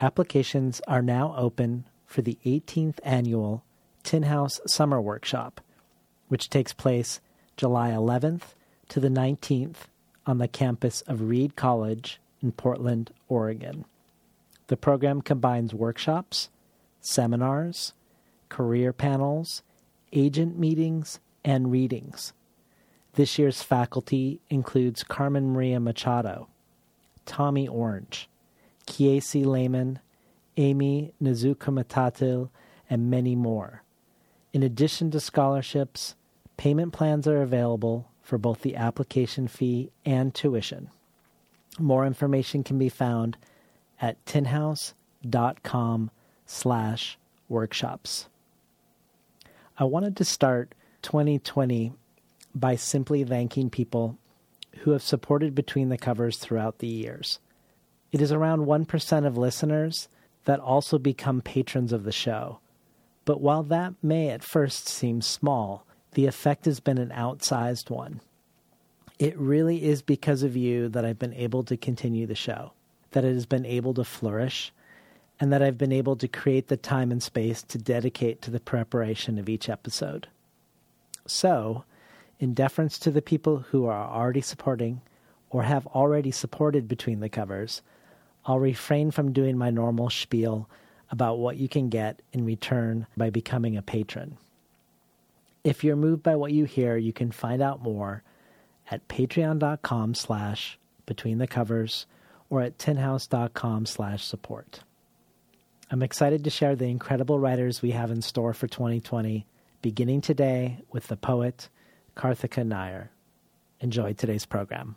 applications are now open for the 18th annual Tin House Summer Workshop, which takes place July 11th to the 19th on the campus of Reed College in Portland, Oregon. The program combines workshops, seminars, career panels, agent meetings, and readings. This year's faculty includes Carmen Maria Machado, Tommy Orange, Kiese Laymon, Amy Nezhukumatathil, and many more. In addition to scholarships, payment plans are available for both the application fee and tuition. More information can be found at tinhouse.com slash workshops. I wanted to start 2020 by simply thanking people who have supported Between the Covers throughout the years. It is around 1% of listeners that also become patrons of the show. But while that may at first seem small, the effect has been an outsized one. It really is because of you that I've been able to continue the show, that it has been able to flourish, and that I've been able to create the time and space to dedicate to the preparation of each episode. So, in deference to the people who are already supporting or have already supported Between the Covers, I'll refrain from doing my normal spiel about what you can get in return by becoming a patron. If you're moved by what you hear, you can find out more at patreon.com slash between the covers or at tinhouse.com slash support. I'm excited to share the incredible writers we have in store for 2020, beginning today with the poet Karthika Nair. Enjoy today's program.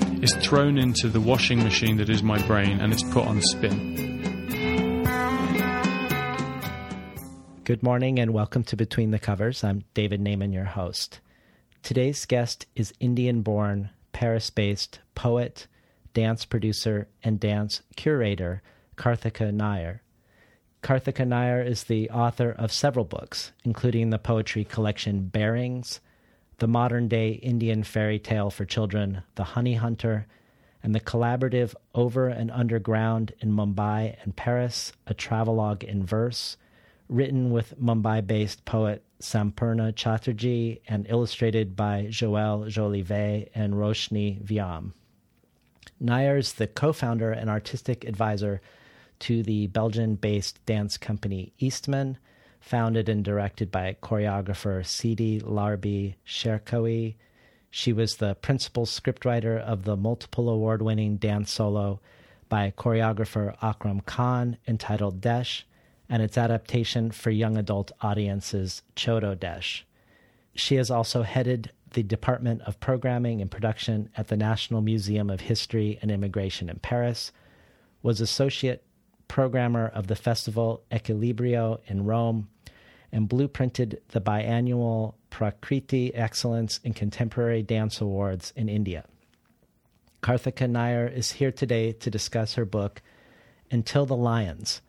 is thrown into the washing machine that is my brain and it's put on spin. Good morning and welcome to Between the Covers. I'm David Naimon, your host. Today's guest is Indian born, Paris based poet, dance producer, and dance curator Karthika Nair. Karthika Nair is the author of several books, including the poetry collection Bearings, the modern day Indian fairy tale for children, The Honey Hunter, and the collaborative Over and Underground in Mumbai and Paris, a travelogue in verse written with Mumbai based poet Sampurna Chattarji and illustrated by Joël Jolivet and Roshni Vyam. Nair is the co founder and artistic advisor to the Belgian based dance company Eastman, founded and directed by choreographer Sidi Larbi Cherkaoui. She was the principal scriptwriter of the multiple award winning dance solo by choreographer Akram Khan entitled Desh and its adaptation for young adult audiences, Chotto Desh. She has also headed the Department of Programming and Production at the National Museum of History and Immigration in Paris, was associate programmer of the festival Equilibrio in Rome, and blueprinted the biannual Prakriti Excellence in Contemporary Dance Awards in India. Karthika Nair is here today to discuss her book, Until the Lions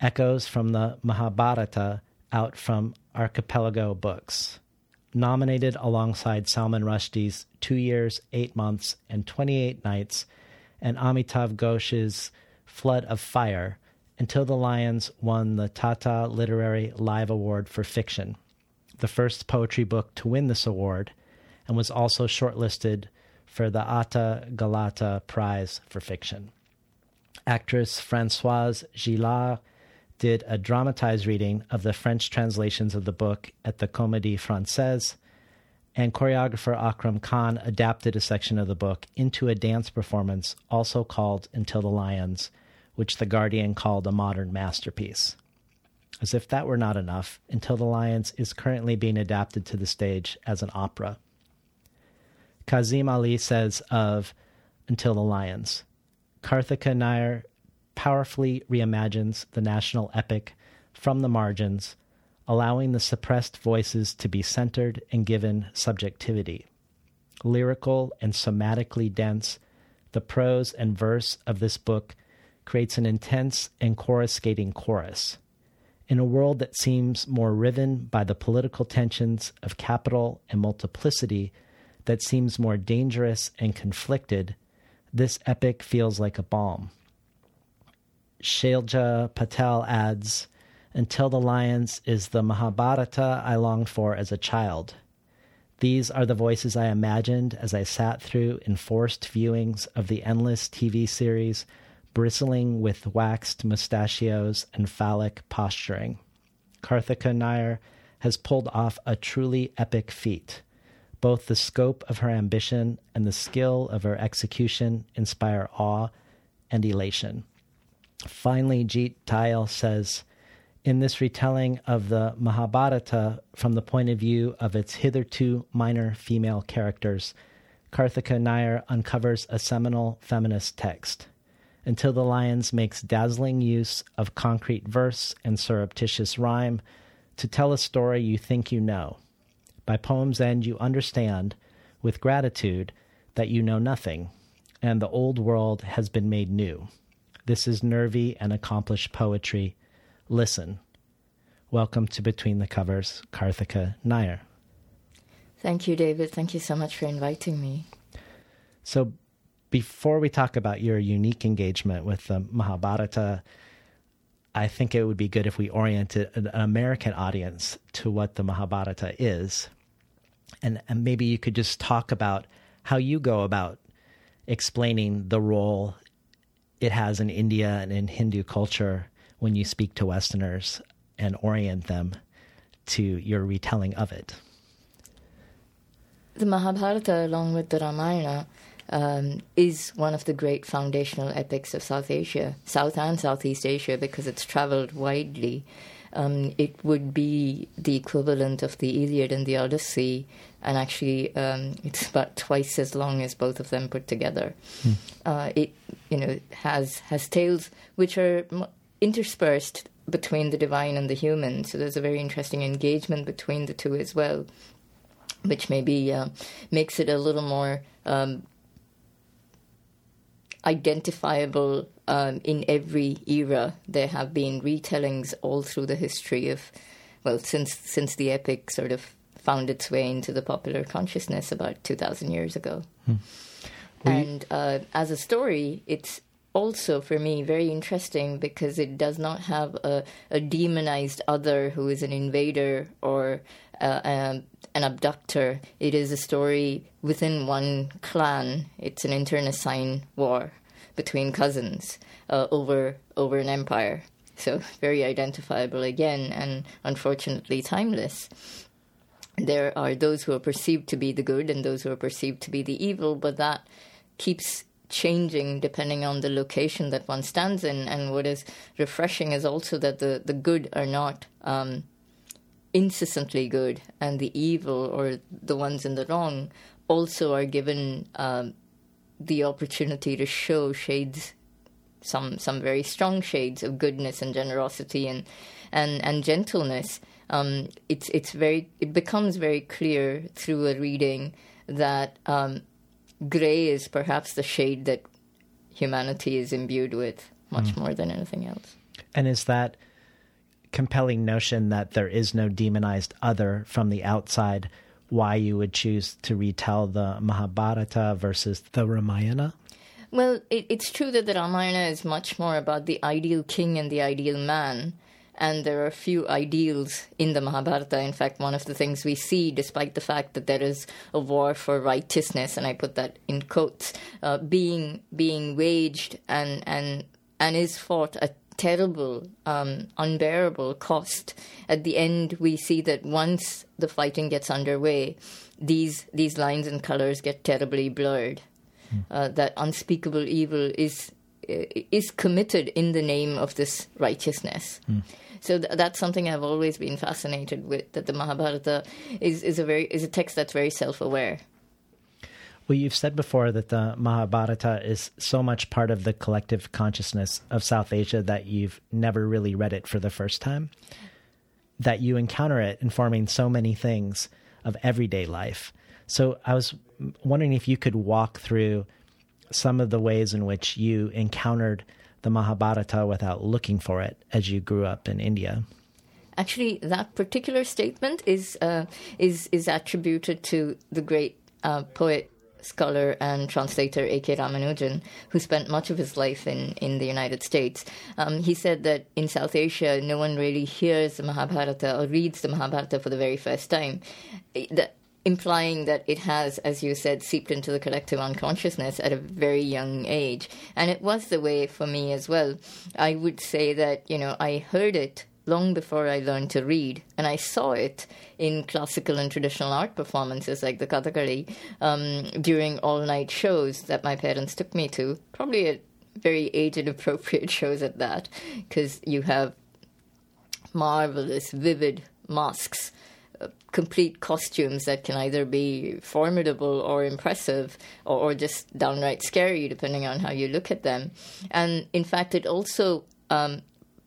Echoes from the Mahabharata out from Archipelago Books. Nominated alongside Salman Rushdie's Two Years, Eight Months, and 28 Nights, and Amitav Ghosh's Flood of Fire, Until the Lions won the Tata Literary Live Award for Fiction, the first poetry book to win this award, and was also shortlisted for the Atta Galatta Prize for Fiction. Actress Francoise Gillard did a dramatized reading of the French translations of the book at the Comédie Française, and choreographer Akram Khan adapted a section of the book into a dance performance also called Until the Lions, which The Guardian called a modern masterpiece. As if that were not enough, Until the Lions is currently being adapted to the stage as an opera. Kazim Ali says of Until the Lions Karthika Nair powerfully reimagines the national epic from the margins, allowing the suppressed voices to be centered and given subjectivity. Lyrical and somatically dense, the prose and verse of this book creates an intense and coruscating chorus. In a world that seems more riven by the political tensions of capital and multiplicity, that seems more dangerous and conflicted, this epic feels like a balm. Shailja Patel adds, Until the Lions is the Mahabharata I longed for as a child. These are the voices I imagined as I sat through enforced viewings of the endless TV series, bristling with waxed mustachios and phallic posturing. Karthika Nair has pulled off a truly epic feat. Both the scope of her ambition and the skill of her execution inspire awe and elation. Finally, Jeet Thayil says, in this retelling of the Mahabharata from the point of view of its hitherto minor female characters, Karthika Nair uncovers a seminal feminist text. Until the Lions makes dazzling use of concrete verse and surreptitious rhyme to tell a story you think you know. By poem's end, you understand, with gratitude, that you know nothing, and the old world has been made new. This is nervy and accomplished poetry. Listen. Welcome to Between the Covers, Karthika Nair. Thank you, David. Thank you so much for inviting me. So, before we talk about your unique engagement with the Mahabharata, I think it would be good if we oriented an American audience to what the Mahabharata is. And, and maybe you could just talk about how you go about explaining the role it has in India and in Hindu culture when you speak to Westerners and orient them to your retelling of it. The Mahabharata, along with the Ramayana, um, is one of the great foundational epics of South Asia, South and Southeast Asia, because it's traveled widely. Um, it would be the equivalent of the Iliad and the Odyssey, and actually, um, it's about twice as long as both of them put together. Hmm. Uh, it, you know, has has tales which are interspersed between the divine and the human. So there's a very interesting engagement between the two as well, which maybe uh, makes it a little more um, identifiable um, in every era. There have been retellings all through the history of, well, since since the epic sort of found its way into the popular consciousness about two thousand years ago. Hmm. And uh, as a story, it's also for me very interesting because it does not have a, a demonized other who is an invader or uh, um, an abductor. It is a story within one clan. It's an internecine war between cousins uh, over over an empire. So very identifiable again, and unfortunately timeless. There are those who are perceived to be the good and those who are perceived to be the evil, but that keeps changing depending on the location that one stands in. And what is refreshing is also that the, the good are not um, incessantly good, and the evil or the ones in the wrong also are given um, the opportunity to show shades, some some very strong shades of goodness and generosity and and and gentleness. Um, it's it's very it becomes very clear through a reading that um, gray is perhaps the shade that humanity is imbued with much mm. more than anything else. And is that compelling notion that there is no demonized other from the outside why you would choose to retell the Mahabharata versus the Ramayana? Well, it, it's true that the Ramayana is much more about the ideal king and the ideal man. And there are few ideals in the Mahabharata. In fact, one of the things we see, despite the fact that there is a war for righteousness, and I put that in quotes, uh, being being waged and and and is fought at terrible, um, unbearable cost. At the end, we see that once the fighting gets underway, these these lines and colors get terribly blurred. Uh, that unspeakable evil is is committed in the name of this righteousness. So th- that's something I've always been fascinated with. That the Mahabharata is, is a very is a text that's very self aware. Well, you've said before that the Mahabharata is so much part of the collective consciousness of South Asia that you've never really read it for the first time. That you encounter it informing so many things of everyday life. So I was wondering if you could walk through some of the ways in which you encountered the Mahabharata without looking for it as you grew up in India. Actually, that particular statement is uh, is is attributed to the great uh, poet, scholar, and translator A.K. Ramanujan, who spent much of his life in, in the United States. Um, he said that in South Asia, no one really hears the Mahabharata or reads the Mahabharata for the very first time. That, implying that it has, as you said, seeped into the collective unconsciousness at a very young age. And it was the way for me as well. I would say that, you know, I heard it long before I learned to read, and I saw it in classical and traditional art performances like the Kathakali um, during all night shows that my parents took me to, probably at very age appropriate shows at that, because you have marvelous, vivid masks complete costumes that can either be formidable or impressive or, or, just downright scary, depending on how you look at them. And in fact, it also um,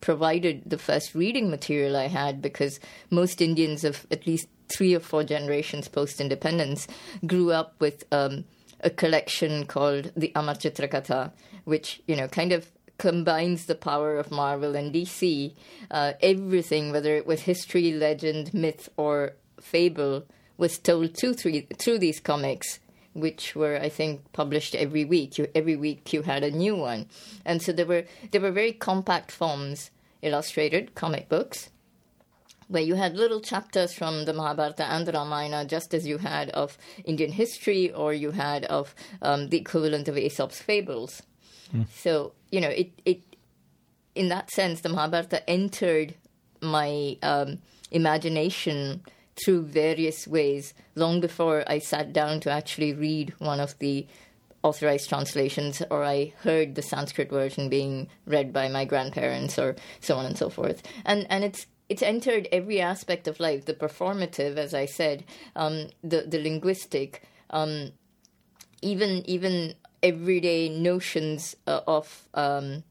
provided the first reading material I had because most Indians of at least three or four generations post independence grew up with um, a collection called the Amar Katha, which, you know, kind of combines the power of Marvel and DC. Uh, everything, whether it was history, legend, myth, or fable, was told through, through, through these comics. Which were, I think, published every week. You, every week you had a new one, and so there were there were very compact forms, illustrated comic books, where you had little chapters from the Mahabharata and the Ramayana, just as you had of Indian history or you had of um, the equivalent of Aesop's fables. Mm. So you know, it it in that sense, the Mahabharata entered my um, imagination through various ways long before I sat down to actually read one of the authorized translations or I heard the Sanskrit version being read by my grandparents or so on and so forth. And and it's it's entered every aspect of life, the performative, as I said, um, the the linguistic, um, even even everyday notions uh, of um,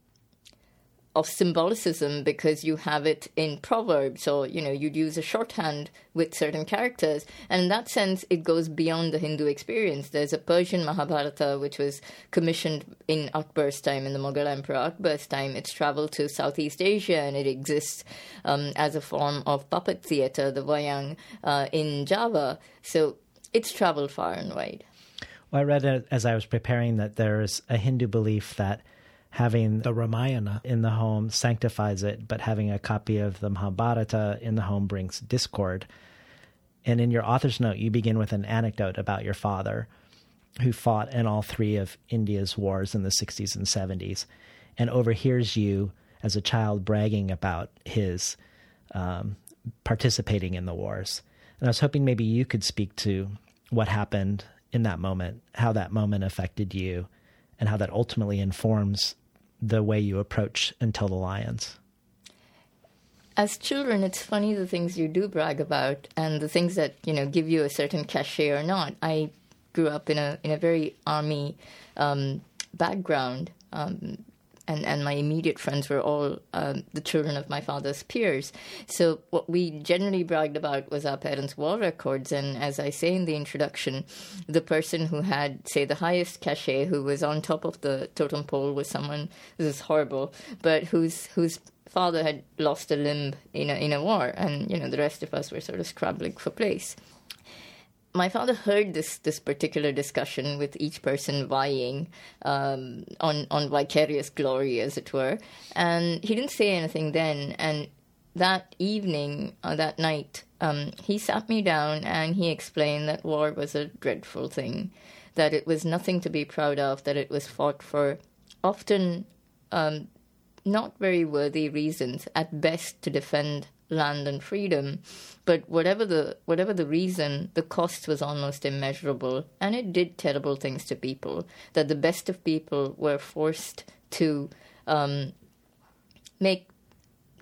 of symbolicism because you have it in proverbs or you know you'd use a shorthand with certain characters. And in that sense it goes beyond the hindu experience. There's a persian mahabharata which was commissioned in akbar's time in the mughal emperor akbar's time. It's traveled to southeast asia and it exists um, as a form of puppet theater the wayang uh, in java. So it's traveled far and wide. Well, I read as I was preparing that there's a Hindu belief that having the Ramayana in the home sanctifies it, but having a copy of the Mahabharata in the home brings discord. And in your author's note, you begin with an anecdote about your father, who fought in all three of India's wars in the 60s and 70s, and overhears you as a child bragging about his um, participating in the wars. And I was hoping maybe you could speak to what happened in that moment, how that moment affected you, and how that ultimately informs the way you approach Until the Lions. As children, it's funny the things you do brag about and the things that you know give you a certain cachet or not. I grew up in a in a very army um, background. Um, and, and my immediate friends were all um, the children of my father's peers. So what we generally bragged about was our parents' war records. And as I say in the introduction, the person who had, say, the highest cachet, who was on top of the totem pole, was someone. This is horrible, but whose whose father had lost a limb in a in a war, and you know the rest of us were sort of scrabbling for place my father heard this this particular discussion with each person vying um, on on vicarious glory, as it were, and he didn't say anything then. And that evening, uh, that night, um, he sat me down and he explained that war was a dreadful thing, that it was nothing to be proud of, that it was fought for often um, not very worthy reasons, at best to defend land and freedom. But whatever the whatever the reason, the cost was almost immeasurable, and it did terrible things to people. That the best of people were forced to um, make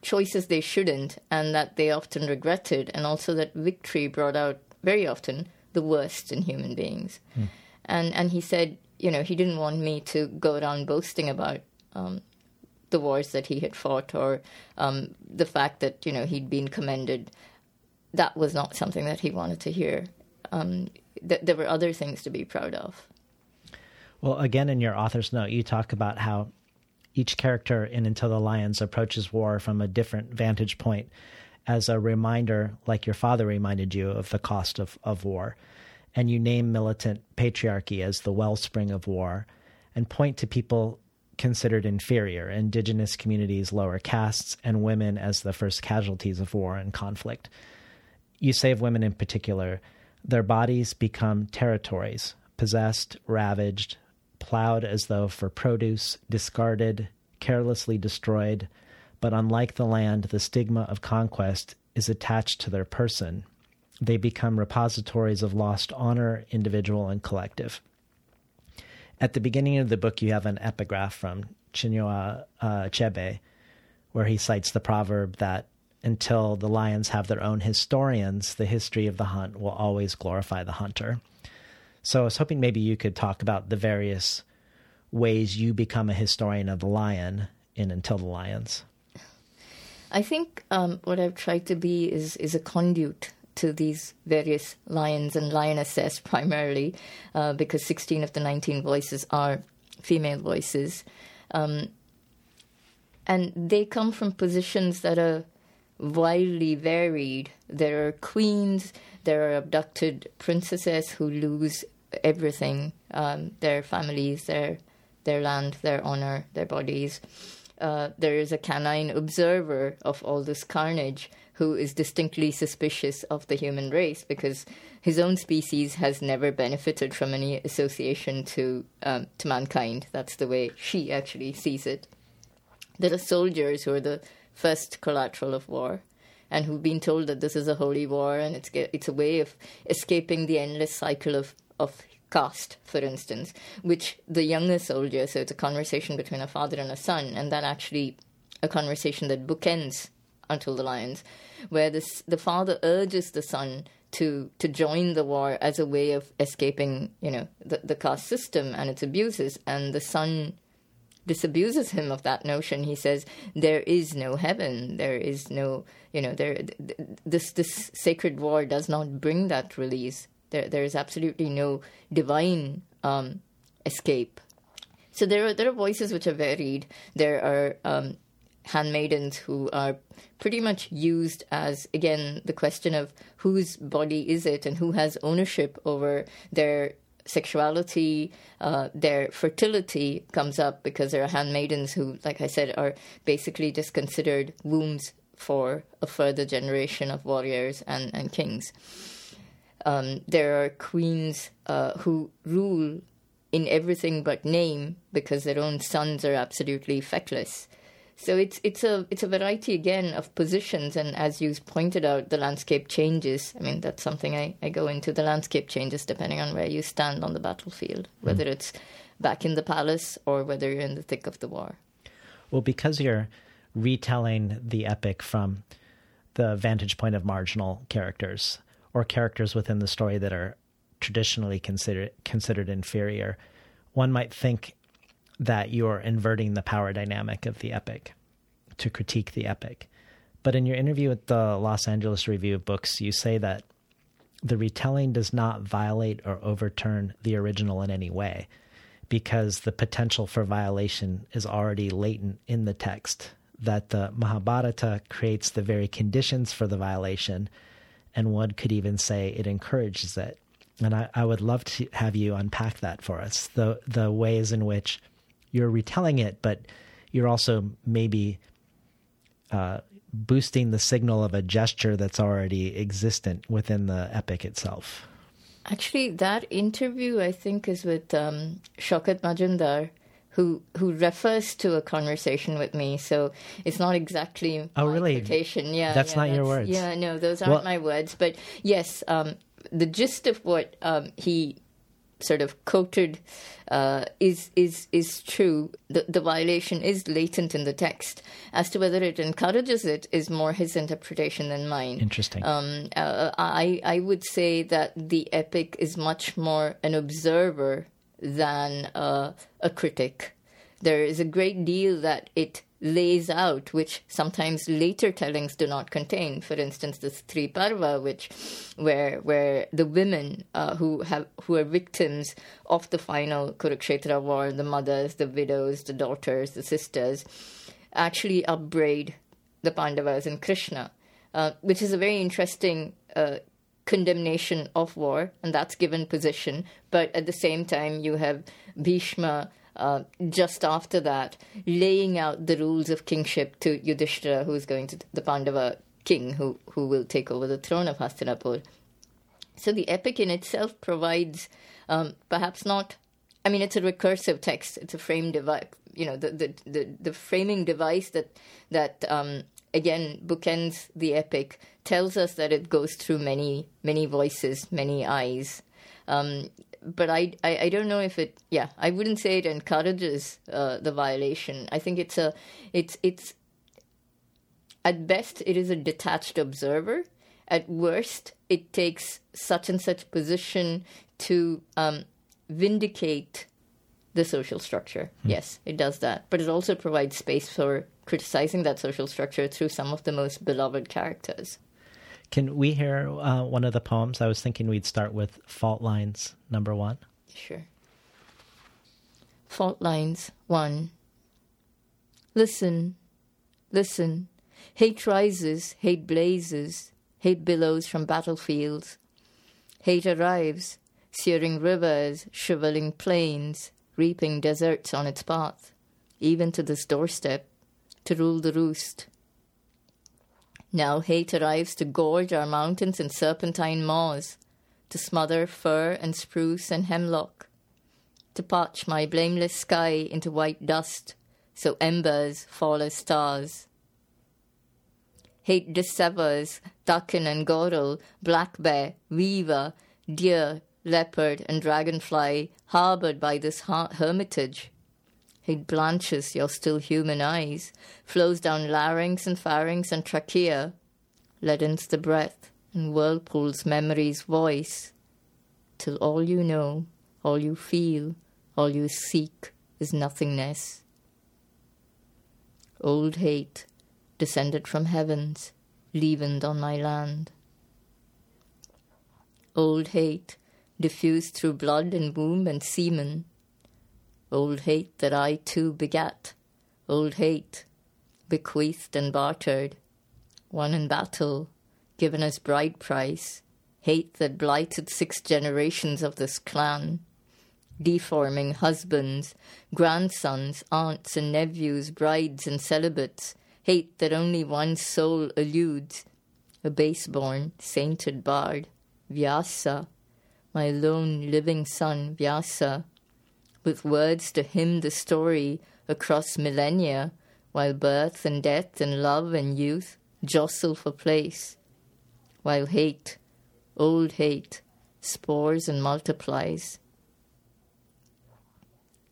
choices they shouldn't, and that they often regretted, and also that victory brought out very often the worst in human beings. Hmm. And and he said, you know, he didn't want me to go around boasting about um, the wars that he had fought or um, the fact that you know he'd been commended. That was not something that he wanted to hear. Um, th- there were other things to be proud of. Well, again, in your author's note, you talk about how each character in Until the Lions approaches war from a different vantage point as a reminder, like your father reminded you, of the cost of, of war. And you name militant patriarchy as the wellspring of war and point to people considered inferior, indigenous communities, lower castes, and women as the first casualties of war and conflict. You say of women in particular, their bodies become territories, possessed, ravaged, plowed as though for produce, discarded, carelessly destroyed. But unlike the land, the stigma of conquest is attached to their person. They become repositories of lost honor, individual and collective. At the beginning of the book, you have an epigraph from Chinua uh, Achebe, where he cites the proverb that until the lions have their own historians, the history of the hunt will always glorify the hunter. So I was hoping maybe you could talk about the various ways you become a historian of the lion in Until the Lions. I think um, what I've tried to be is is a conduit to these various lions and lionesses primarily, uh, because 16 of the 19 voices are female voices. Um, and they come from positions that are wildly varied. There are queens, there are abducted princesses who lose everything um, their families, their, their land, their honor, their bodies. Uh, there is a canine observer of all this carnage who is distinctly suspicious of the human race because his own species has never benefited from any association to um, to mankind. That's the way she actually sees it. There are soldiers who are the first collateral of war, and who've been told that this is a holy war and it's it's a way of escaping the endless cycle of of caste, for instance, which the younger soldier. So it's a conversation between a father and a son, and that actually a conversation that bookends until the lions, where this, the father urges the son to to join the war as a way of escaping, you know, the, the caste system and its abuses, and the son disabuses him of that notion. He says there is no heaven, there is no, you know, there this this sacred war does not bring that release. There there is absolutely no divine um, escape. So there are there are voices which are varied. There are um, handmaidens who are pretty much used as again the question of whose body is it and who has ownership over their sexuality, uh, their fertility comes up because there are handmaidens who, like I said, are basically just considered wombs for a further generation of warriors and, and kings. Um, there are queens uh, who rule in everything but name because their own sons are absolutely feckless. So it's it's a it's a variety again of positions, and as you pointed out, the landscape changes. I mean, that's something I, I go into. The landscape changes depending on where you stand on the battlefield, whether mm. it's back in the palace or whether you're in the thick of the war. Well, because you're retelling the epic from the vantage point of marginal characters or characters within the story that are traditionally considered considered inferior, one might think that you're inverting the power dynamic of the epic to critique the epic. But in your interview with the Los Angeles Review of Books, you say that the retelling does not violate or overturn the original in any way because the potential for violation is already latent in the text, that the Mahabharata creates the very conditions for the violation, and one could even say it encourages it. And I, I would love to have you unpack that for us the, the ways in which you're retelling it, but you're also maybe uh, boosting the signal of a gesture that's already existent within the epic itself. Actually, that interview I think is with um, Saikat Majumdar, who who refers to a conversation with me. So it's not exactly Oh, my really? quotation. Yeah, That's yeah, not your words. Yeah, no, those aren't Well- my words. But yes, um, the gist of what um, he sort of quoted uh, is is is true. The, the violation is latent in the text. As to whether it encourages it is more his interpretation than mine. Interesting. Um, uh, I I would say that the epic is much more an observer than uh, a critic. There is a great deal that it lays out, which sometimes later tellings do not contain. For instance, the Stri Parva, which where where the women uh, who have who are victims of the final Kurukshetra war, the mothers, the widows, the daughters, the sisters, actually upbraid the Pandavas and Krishna, uh, which is a very interesting uh, condemnation of war, and that's given position. But at the same time, you have Bhishma uh, just after that laying out the rules of kingship to Yudhishthira, who is going to the Pandava king, who who will take over the throne of Hastinapur. So the epic in itself provides um, perhaps not. I mean, it's a recursive text. It's a frame device. You know, the the, the, the framing device that that um, again bookends the epic tells us that it goes through many many voices, many eyes. Um, but I, I I don't know if it. Yeah, I wouldn't say it encourages uh, the violation. I think it's a it's it's at best, it is a detached observer. At worst, it takes such and such position to um, vindicate the social structure. Yes, it does that. But it also provides space for criticizing that social structure through some of the most beloved characters. Can we hear uh, one of the poems? I was thinking we'd start with Fault Lines number one. Sure. Fault lines one. Listen, listen. Hate rises, hate blazes, hate billows from battlefields. Hate arrives, searing rivers, shriveling plains, reaping deserts on its path, even to this doorstep, to rule the roost. Now hate arrives to gorge our mountains in serpentine maws, to smother fir and spruce and hemlock, to patch my blameless sky into white dust, so embers fall as stars. Hate dissevers takin and Goral, black bear, weaver, deer, leopard, and dragonfly harbored by this hermitage. Hate blanches your still human eyes, flows down larynx and pharynx and trachea, leadens the breath and whirlpools memory's voice, till all you know, all you feel, all you seek is nothingness. Old hate, descended from heavens, leavened on my land. Old hate, diffused through blood and womb and semen. Old hate that I too begat. Old hate, bequeathed and bartered. Won in battle, given as bride price. Hate that blighted six generations of this clan. Deforming husbands, grandsons, aunts and nephews, brides and celibates. Hate that only one soul eludes. A base-born, sainted bard, Vyasa, my lone living son, Vyasa, with words to hymn the story across millennia, while birth and death and love and youth jostle for place, while hate, old hate, spores and multiplies.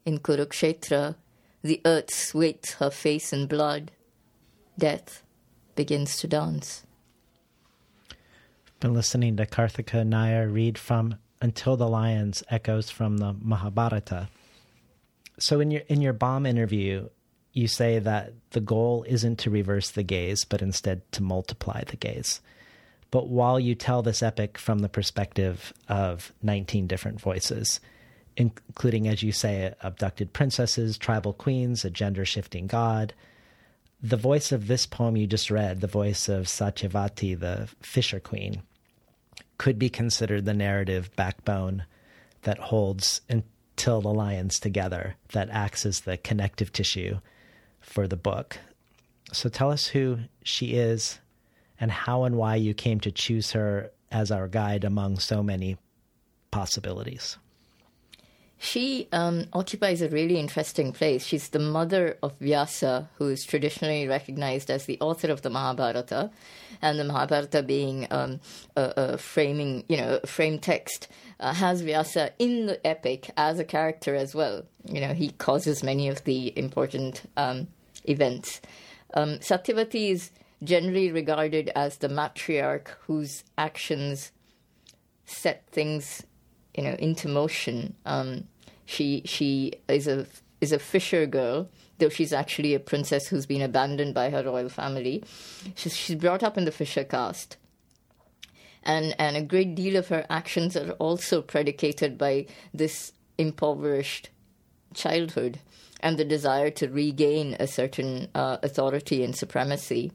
In Kurukshetra, the earth sweats her face in blood. Death begins to dance. Been listening to Karthika Nair read from Until the Lions Echoes from the Mahabharata. So in your in your bomb interview, you say that the goal isn't to reverse the gaze, but instead to multiply the gaze. But while you tell this epic from the perspective of 19 different voices, including, as you say, abducted princesses, tribal queens, a gender shifting god, the voice of this poem you just read, the voice of Satyavati, the fisher queen, could be considered the narrative backbone that holds until the lions together, that acts as the connective tissue for the book. So tell us who she is and how and why you came to choose her as our guide among so many possibilities. She um, occupies a really interesting place. She's the mother of Vyasa, who is traditionally recognized as the author of the Mahabharata, and the Mahabharata being um, a, a, framing, you know, a frame text, uh, has Vyasa in the epic as a character as well. You know, he causes many of the important um, events. Um, Satyavati is generally regarded as the matriarch whose actions set things, you know, into motion. Um, she she is a is a fisher girl, though she's actually a princess who's been abandoned by her royal family. She's, she's brought up in the fisher caste. And, and a great deal of her actions are also predicated by this impoverished childhood and the desire to regain a certain uh, authority and supremacy.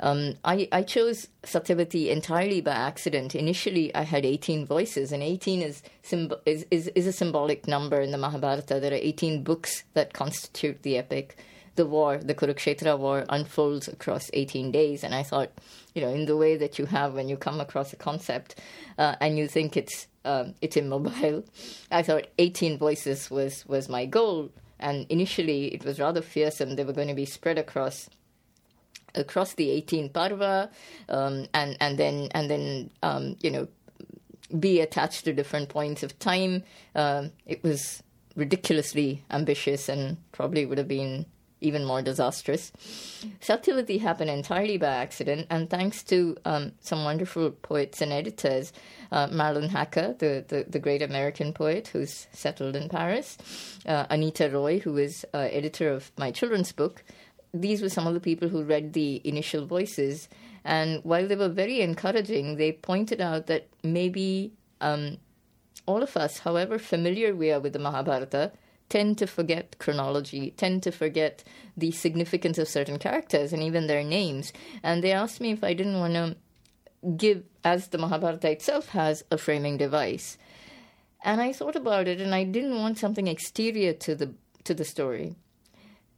Um, I, I chose Satyavati entirely by accident. Initially, I had 18 voices, and 18 is, symb- is, is, is a symbolic number in the Mahabharata. There are 18 books that constitute the epic. The war, the Kurukshetra war, unfolds across 18 days, and I thought, you know, in the way that you have when you come across a concept uh, and you think it's um, it's immobile, I thought 18 voices was was my goal. And initially, it was rather fearsome. They were going to be spread across across the 18 parva, um, and and then and then um, you know be attached to different points of time. Um, it was ridiculously ambitious and probably would have been even more disastrous. Satyavati happened entirely by accident, and thanks to um, some wonderful poets and editors, uh, Marilyn Hacker, the, the, the, great American poet who's settled in Paris, uh, Anita Roy, who is uh, editor of my children's book, these were some of the people who read the initial voices. And while they were very encouraging, they pointed out that maybe um, all of us, however familiar we are with the Mahabharata, tend to forget chronology, tend to forget the significance of certain characters and even their names. And they asked me if I didn't want to give, as the Mahabharata itself has, a framing device. And I thought about it, and I didn't want something exterior to the to the story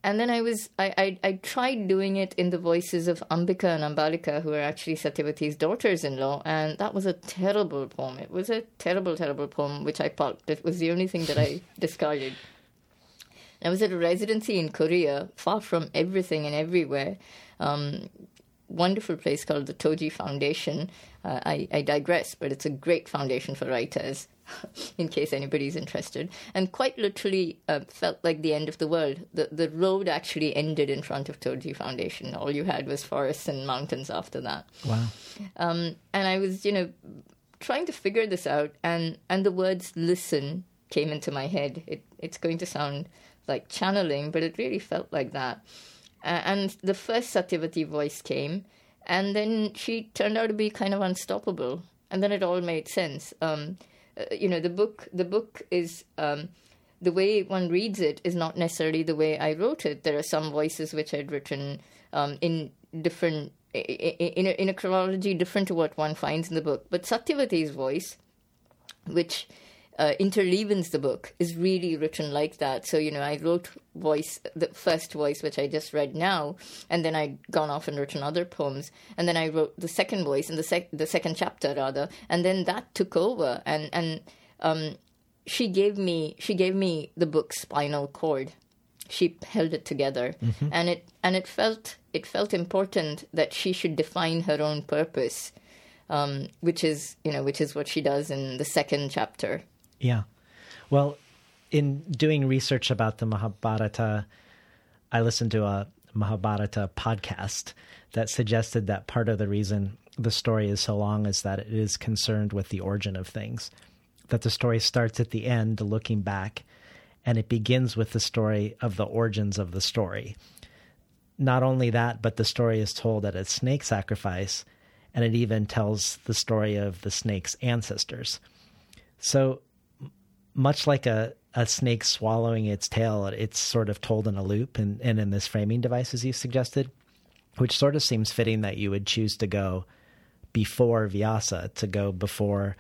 and then I was I, I, I tried doing it in the voices of Ambika and Ambalika, who are actually Satyavati's daughters-in-law, and that was a terrible poem. It was a terrible, terrible poem, which I pulped. It was the only thing that I discarded. I was at a residency in Korea, far from everything and everywhere. Um, wonderful place called the Toji Foundation. Uh, I, I digress, but it's a great foundation for writers. in case anybody's interested, and quite literally uh, felt like the end of the world. The the road actually ended in front of Toji Foundation. All you had was forests and mountains after that. Wow. Um, and I was, you know, trying to figure this out, and and the words "listen" came into my head. It it's going to sound like channeling, but it really felt like that. Uh, and the first Satyavati voice came, and then she turned out to be kind of unstoppable. And then it all made sense. Um, you know the book the book is um, the way one reads it is not necessarily the way I wrote it. There are some voices which I'd written um, in different in a, in a chronology different to what one finds in the book. But Satyavati's voice, which uh, interleavens the book is really written like that. So, you know, I wrote voice, the first voice, which I just read now, and then I'd gone off and written other poems, and then I wrote the second voice in the, sec- the second chapter, rather, and then that took over, and, and um, she gave me she gave me the book Spinal Cord. She held it together, mm-hmm. and it and it felt it felt important that she should define her own purpose, um, which is you know which is what she does in the second chapter. Yeah. Well, in doing research about the Mahabharata, I listened to a Mahabharata podcast that suggested that part of the reason the story is so long is that it is concerned with the origin of things. That the story starts at the end, looking back, and it begins with the story of the origins of the story. Not only that, but the story is told at a snake sacrifice, and it even tells the story of the snake's ancestors. So much like a, a snake swallowing its tail, it's sort of told in a loop and, and in this framing device, as you suggested, which sort of seems fitting that you would choose to go before Vyasa, to go before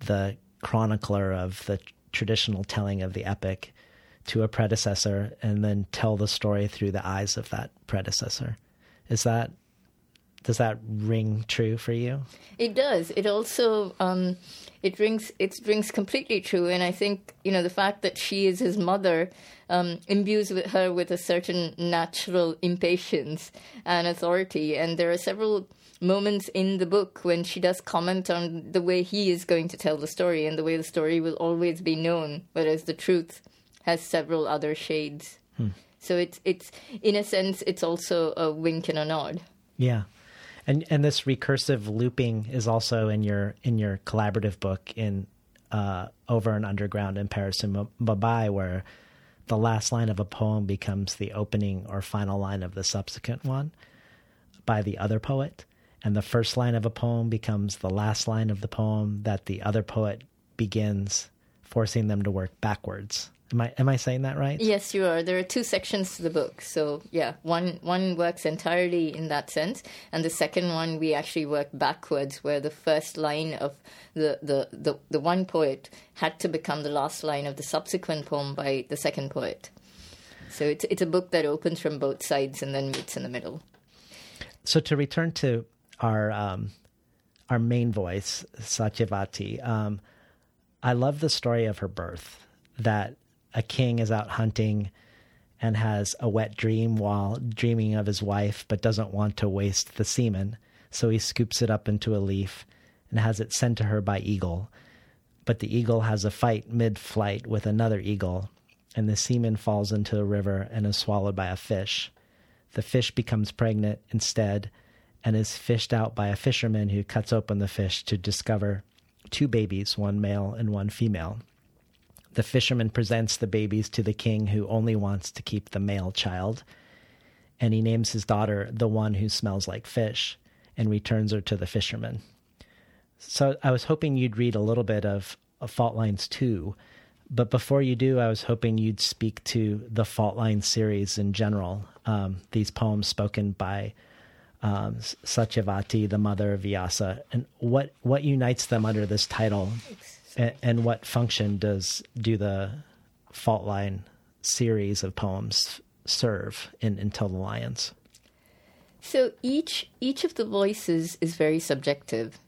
the chronicler of the traditional telling of the epic to a predecessor and then tell the story through the eyes of that predecessor. Is that does that ring true for you? It does. It also um, it rings it rings completely true, and I think you know the fact that she is his mother um, imbues with her with a certain natural impatience and authority, and there are several moments in the book when she does comment on the way he is going to tell the story and the way the story will always be known, whereas the truth has several other shades. Hmm. So it's it's in a sense it's also a wink and a nod. Yeah. And and this recursive looping is also in your in your collaborative book in uh, Over and Underground in Paris and Mumbai, where the last line of a poem becomes the opening or final line of the subsequent one by the other poet, and the first line of a poem becomes the last line of the poem that the other poet begins, forcing them to work backwards. Am I am I saying that right? Yes, you are. There are two sections to the book. So yeah, one one works entirely in that sense, and the second one we actually work backwards, where the first line of the the the, the one poet had to become the last line of the subsequent poem by the second poet. So it's it's a book that opens from both sides and then meets in the middle. So to return to our um, our main voice, Satyavati, um, I love the story of her birth. That a king is out hunting and has a wet dream while dreaming of his wife, but doesn't want to waste the semen. So he scoops it up into a leaf and has it sent to her by eagle. But the eagle has a fight mid flight with another eagle, and the semen falls into a river and is swallowed by a fish. The fish becomes pregnant instead and is fished out by a fisherman who cuts open the fish to discover two babies, one male and one female. The fisherman presents the babies to the king, who only wants to keep the male child, and he names his daughter the one who smells like fish and returns her to the fisherman. So I was hoping you'd read a little bit of, of Fault Lines 2, but before you do, I was hoping you'd speak to the Fault Lines series in general, um, these poems spoken by um, Satyavati, the mother of Vyasa, and what, what unites them under this title and, and what function does do the fault line series of poems serve in Until the Lions? So each each of the voices is very subjective,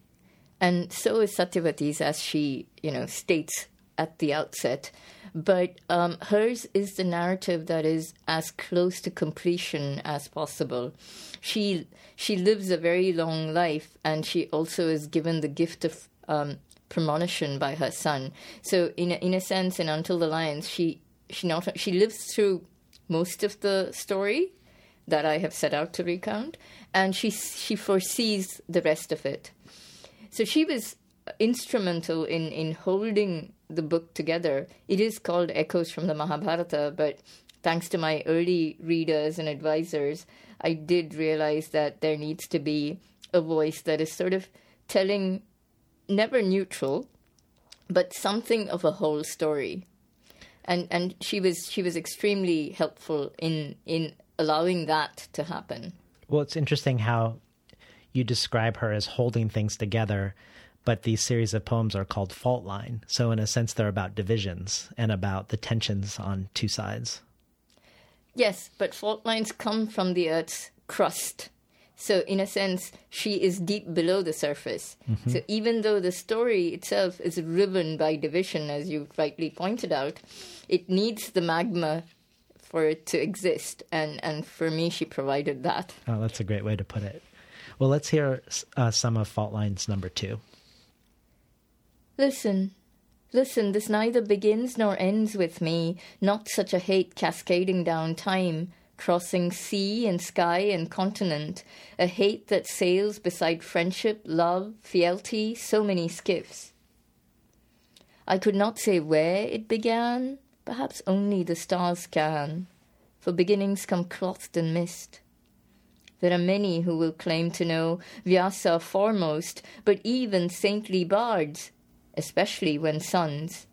and so is Satyavati's, as she you know states at the outset. But um, hers is the narrative that is as close to completion as possible. She she lives a very long life, and she also is given the gift of um, premonition by her son. So in a, in a sense, in Until the Lions, she she not she lives through most of the story that I have set out to recount, and she she foresees the rest of it. So she was instrumental in in holding the book together. It is called Echoes from the Mahabharata, but thanks to my early readers and advisors, I did realize that there needs to be a voice that is sort of telling never neutral, but something of a whole story. And and she was she was extremely helpful in in allowing that to happen. Well, it's interesting how you describe her as holding things together, but these series of poems are called fault line. So in a sense they're about divisions and about the tensions on two sides. Yes, but fault lines come from the earth's crust so, in a sense, she is deep below the surface. Mm-hmm. So, even though the story itself is riven by division, as you rightly pointed out, it needs the magma for it to exist. And, and for me, she provided that. Oh, that's a great way to put it. Well, let's hear uh, some of Fault Lines number two. Listen. Listen, this neither begins nor ends with me, not such a hate cascading down time crossing sea and sky and continent, a hate that sails beside friendship, love, fealty, so many skiffs. I could not say where it began, perhaps only the stars can, for beginnings come clothed in mist. There are many who will claim to know Vyasa foremost, but even saintly bards, especially when sons,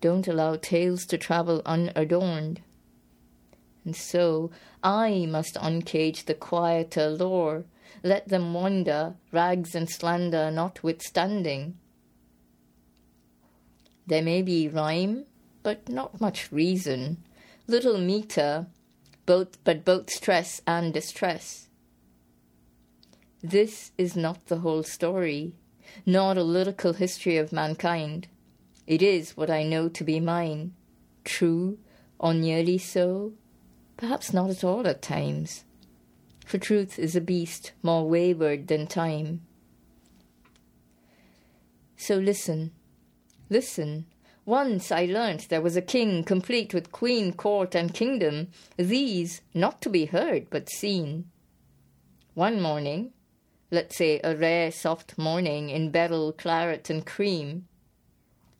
don't allow tales to travel unadorned and so I must uncage the quieter lore, let them wander, rags and slander notwithstanding. There may be rhyme, but not much reason, little meter, both but both stress and distress. This is not the whole story, nor a lyrical history of mankind. It is what I know to be mine, true or nearly so, perhaps not at all at times. For truth is a beast more wayward than time. So listen, listen. Once I learnt there was a king complete with queen, court, and kingdom, these not to be heard but seen. One morning, let's say a rare soft morning in beryl, claret, and cream,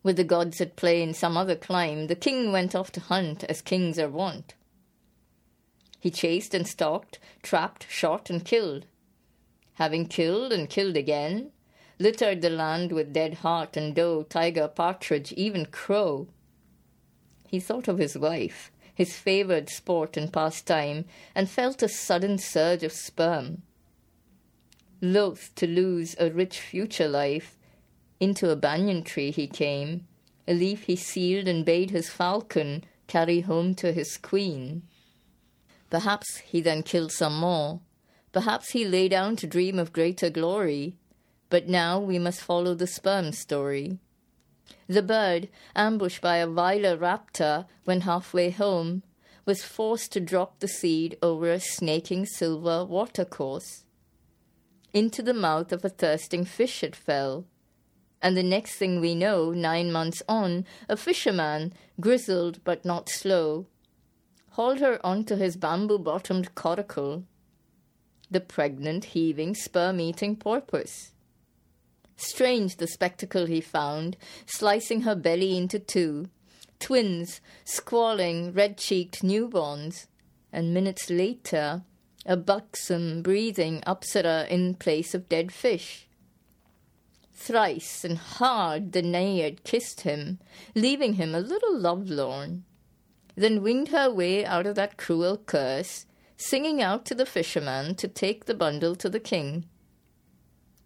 with the gods at play in some other clime, the king went off to hunt as kings are wont. He chased and stalked, trapped, shot, and killed. Having killed and killed again, littered the land with dead hart and doe, tiger, partridge, even crow. He thought of his wife, his favoured sport and pastime, and felt a sudden surge of sperm. Loath to lose a rich future life, into a banyan tree he came, a leaf he sealed and bade his falcon carry home to his queen. Perhaps he then killed some more. Perhaps he lay down to dream of greater glory. But now we must follow the sperm story. The bird, ambushed by a viler raptor when halfway home, was forced to drop the seed over a snaking silver watercourse. Into the mouth of a thirsting fish it fell. And the next thing we know, nine months on, a fisherman, grizzled but not slow, hauled her onto his bamboo bottomed coracle. The pregnant, heaving, sperm eating porpoise. Strange the spectacle he found, slicing her belly into two. Twins, squalling, red cheeked newborns. And minutes later, a buxom, breathing Apsara in place of dead fish. Thrice and hard the Naiad kissed him, leaving him a little lovelorn, then winged her way out of that cruel curse, singing out to the fisherman to take the bundle to the king.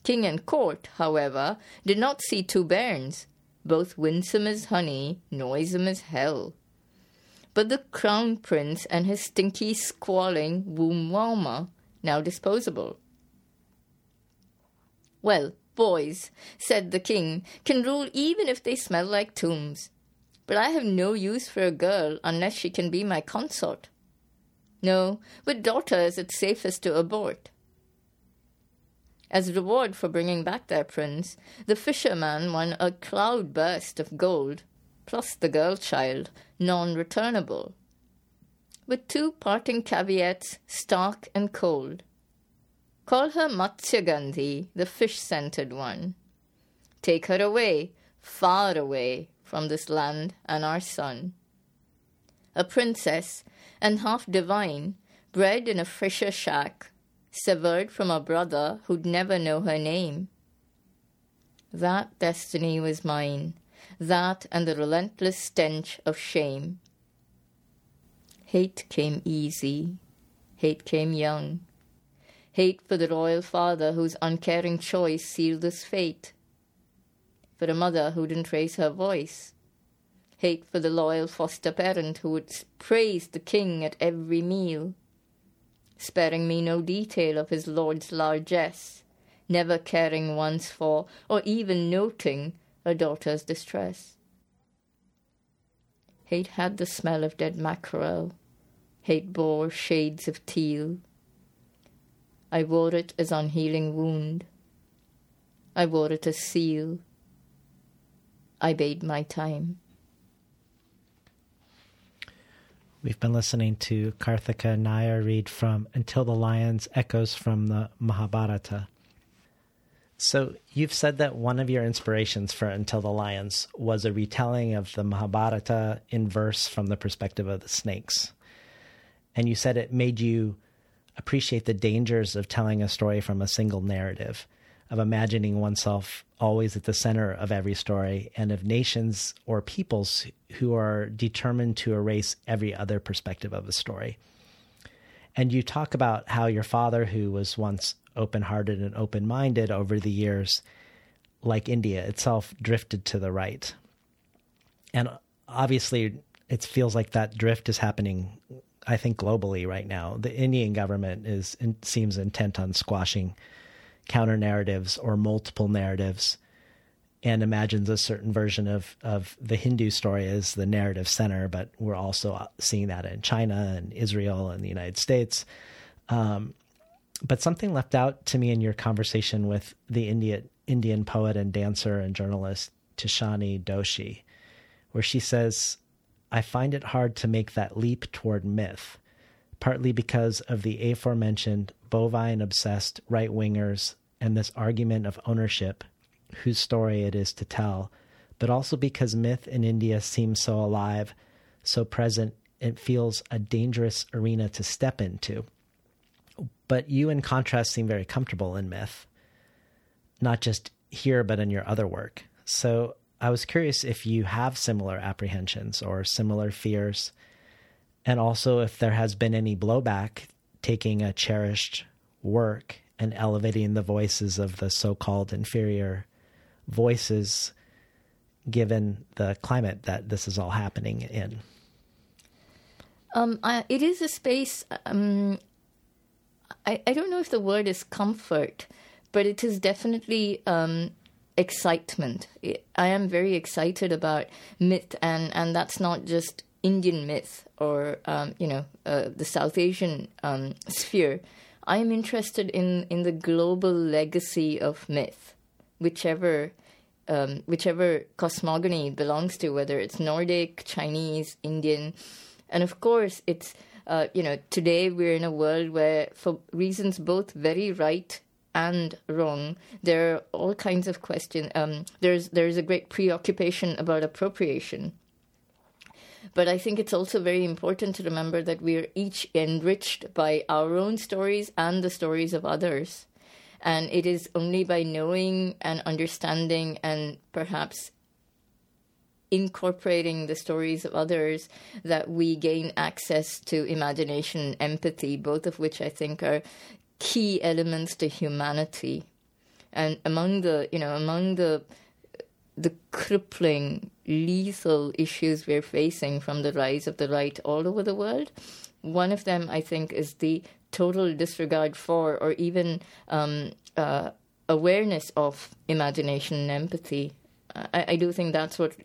King and court, however, did not see two bairns, both winsome as honey, noisome as hell. But the crown prince and his stinky, squalling warmer, now disposable. Well, boys, said the king, can rule even if they smell like tombs. But I have no use for a girl unless she can be my consort. No, with daughters it's safest to abort. As reward for bringing back their prince, the fisherman won a cloud burst of gold, plus the girl child, non returnable, with two parting caveats stark and cold. Call her Matsyagandhi, the fish scented one. Take her away, far away from this land and our son. A princess, and half divine, bred in a fisher shack, severed from a brother who'd never know her name. That destiny was mine, that and the relentless stench of shame. Hate came easy, hate came young. Hate for the royal father whose uncaring choice sealed his fate. For a mother who didn't raise her voice. Hate for the loyal foster parent who would praise the king at every meal sparing me no detail of his lord's largesse, never caring once for, or even noting, a daughter's distress. Hate had the smell of dead mackerel, hate bore shades of teal. I wore it as unhealing wound. I wore it as seal. I bade my time. We've been listening to Karthika Nair read from Until the Lions Echoes from the Mahabharata. So, you've said that one of your inspirations for Until the Lions was a retelling of the Mahabharata in verse from the perspective of the snakes. And you said it made you appreciate the dangers of telling a story from a single narrative of imagining oneself always at the center of every story and of nations or peoples who are determined to erase every other perspective of a story. And you talk about how your father, who was once open hearted and open minded over the years, like India itself, drifted to the right. And obviously, it feels like that drift is happening, I think, globally right now. The Indian government is seems intent on squashing counter narratives or multiple narratives and imagines a certain version of, of the Hindu story as the narrative center, but we're also seeing that in China and Israel and the United States. Um, but something left out to me in your conversation with the India, Indian poet and dancer and journalist Tishani Doshi, where she says, I find it hard to make that leap toward myth, partly because of the aforementioned bovine obsessed right wingers and this argument of ownership, whose story it is to tell, but also because myth in India seems so alive, so present, it feels a dangerous arena to step into. But you, in contrast, seem very comfortable in myth, not just here, but in your other work. So I was curious if you have similar apprehensions or similar fears, and also if there has been any blowback taking a cherished work and elevating the voices of the so called inferior voices given the climate that this is all happening in. Um, I, it is a space. Um, I, I don't know if the word is comfort, but it is definitely um, excitement. I am very excited about myth, and, and that's not just Indian myth or um, you know uh, the South Asian um, sphere. I am interested in in the global legacy of myth, whichever um, whichever cosmogony it belongs to, whether it's Nordic, Chinese, Indian, and of course it's uh, you know today we're in a world where for reasons both very right and wrong. There are all kinds of questions. Um, there's there's a great preoccupation about appropriation. But I think it's also very important to remember that we are each enriched by our own stories and the stories of others. And it is only by knowing and understanding and perhaps incorporating the stories of others that we gain access to imagination and empathy, both of which I think are key elements to humanity. And among the, you know, among the the crippling, lethal issues we're facing from the rise of the right all over the world, one of them, I think, is the total disregard for or even um, uh, awareness of imagination and empathy. I, I, do think that's what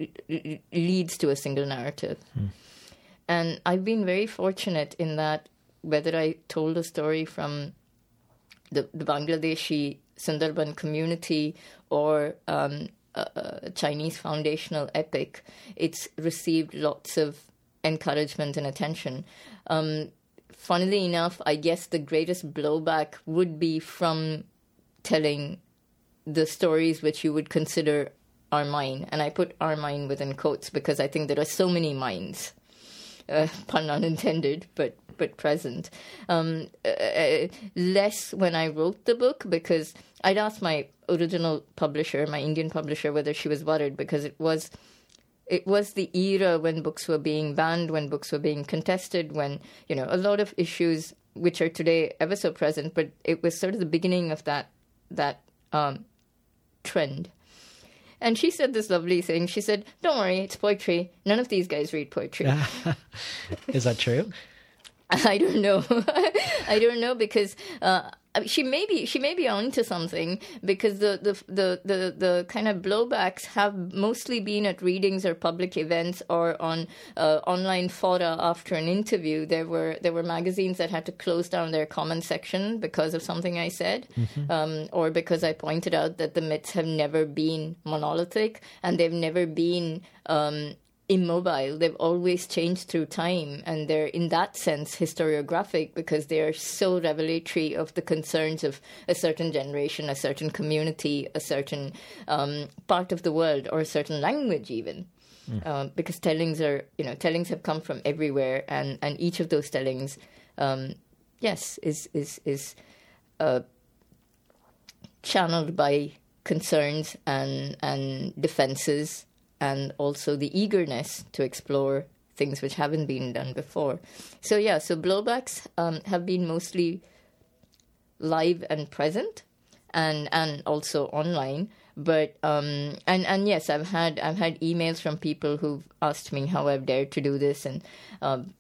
leads to a single narrative. Hmm. And I've been very fortunate in that whether I told a story from the, the Bangladeshi Sundarban community or um, Chinese foundational epic, it's received lots of encouragement and attention. Um, funnily enough, I guess the greatest blowback would be from telling the stories which you would consider are mine. And I put our mine within quotes because I think there are so many minds, uh, pun unintended, but but present. Um, uh, uh, less when I wrote the book because I'd asked my original publisher, my Indian publisher, whether she was worried because it was it was the era when books were being banned, when books were being contested, when you know a lot of issues which are today ever so present, but it was sort of the beginning of that that um, trend. And she said this lovely thing. She said, "Don't worry, it's poetry. None of these guys read poetry." Is that true? I don't know. I don't know because uh, she may be she may be onto something because the, the the, the the kind of blowbacks have mostly been at readings or public events or on uh, online fora after an interview. There were there were magazines that had to close down their comment section because of something I said, mm-hmm. um, or because I pointed out that the myths have never been monolithic and they've never been um, immobile. They've always changed through time, and they're in that sense historiographic because they are so revelatory of the concerns of a certain generation, a certain community, a certain um, part of the world, or a certain language, even. Mm. Um, because tellings are, you know, tellings have come from everywhere, and, and each of those tellings, um, yes, is is is uh, channeled by concerns and and defenses and also the eagerness to explore things which haven't been done before. So, yeah, so blowbacks um, have been mostly live and present and, and also online. But um, and and yes, I've had I've had emails from people who've asked me how I've dared to do this, and um,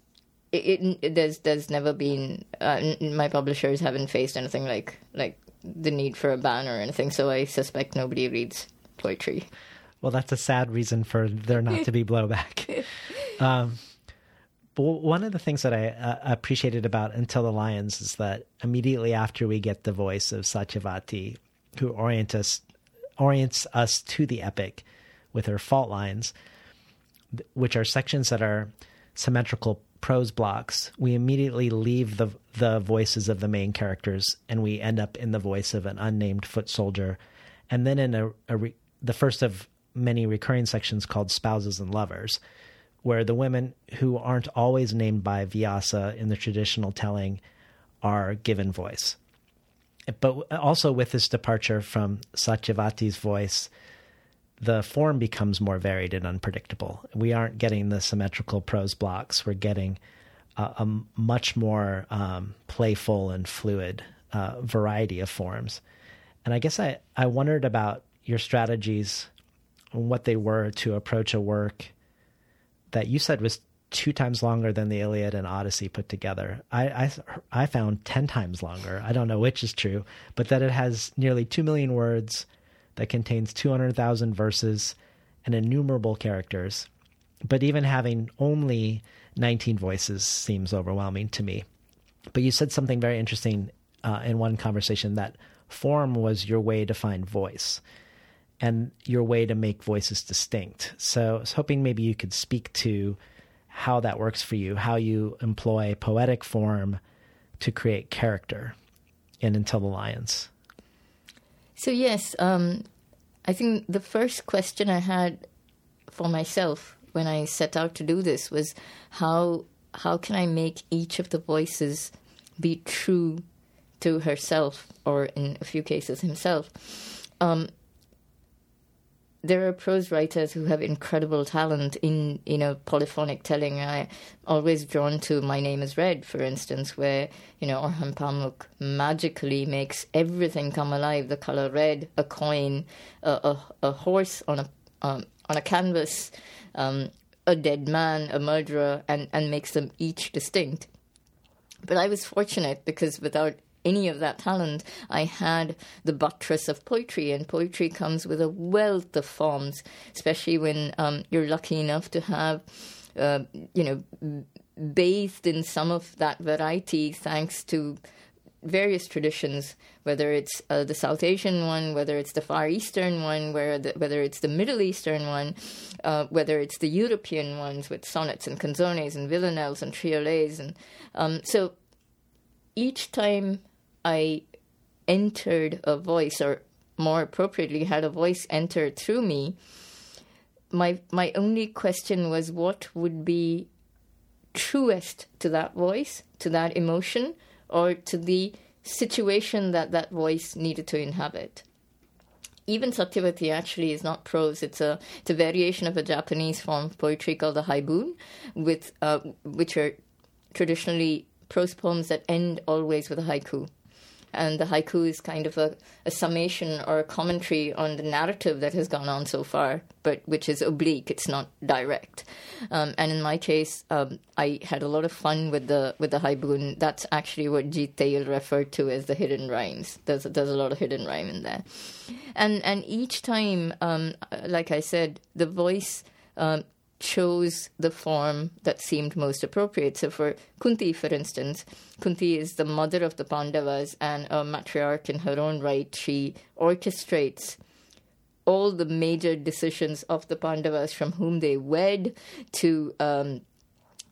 it, it, there's there's never been uh, my publishers haven't faced anything like like the need for a ban or anything. So I suspect nobody reads poetry. Well, that's a sad reason for there not to be blowback. um, but one of the things that I uh, appreciated about Until the Lions is that immediately after we get the voice of Satyavati, who orient us, orients us to the epic with her fault lines, which are sections that are symmetrical prose blocks, we immediately leave the the voices of the main characters and we end up in the voice of an unnamed foot soldier, and then in a, a re, the first of many recurring sections called spouses and lovers, where the women who aren't always named by Vyasa in the traditional telling are given voice. But also with this departure from Satyavati's voice, the form becomes more varied and unpredictable. We aren't getting the symmetrical prose blocks. We're getting a, a much more um, playful and fluid uh, variety of forms. And I guess I, I wondered about your strategies, what they were to approach a work that you said was two times longer than the Iliad and Odyssey put together. I, I, I found 10 times longer. I don't know which is true, but that it has nearly 2 million words – that contains 200,000 verses and innumerable characters. But even having only 19 voices seems overwhelming to me. But you said something very interesting uh, in one conversation that form was your way to find voice and your way to make voices distinct. So I was hoping maybe you could speak to how that works for you, how you employ poetic form to create character in Until the Lions. So yes, um, I think the first question I had for myself when I set out to do this was how how can I make each of the voices be true to herself, or in a few cases himself. Um, there are prose writers who have incredible talent in you know polyphonic telling. I always drawn to My Name Is Red, for instance, where you know Orhan Pamuk magically makes everything come alive. The color red, a coin, a, a, a horse on a um, on a canvas, um, a dead man, a murderer, and and makes them each distinct. But I was fortunate because without any of that talent, I had the buttress of poetry, and poetry comes with a wealth of forms, especially when um, you're lucky enough to have, uh, you know, bathed in some of that variety thanks to various traditions, whether it's uh, the South Asian one, whether it's the Far Eastern one, the, whether it's the Middle Eastern one, uh, whether it's the European ones with sonnets and canzones and villanelles and triolets, and um, so each time I entered a voice, or more appropriately, had a voice enter through me, my my only question was what would be truest to that voice, to that emotion, or to the situation that that voice needed to inhabit. Even Satyavati actually is not prose; it's a it's a variation of a Japanese form of poetry called the haibun, with uh, which are traditionally prose poems that end always with a haiku and the haiku is kind of a, a, summation or a commentary on the narrative that has gone on so far, but which is oblique. It's not direct. Um, and in my case, um, I had a lot of fun with the with the haibun. That's actually what Jeet Thayil referred to as the hidden rhymes. There's there's a lot of hidden rhyme in there, and and each time, um, like I said, the voice. Um, chose the form that seemed most appropriate. So for Kunti, for instance, Kunti is the mother of the Pandavas and a matriarch in her own right. She orchestrates all the major decisions of the Pandavas, from whom they wed to um,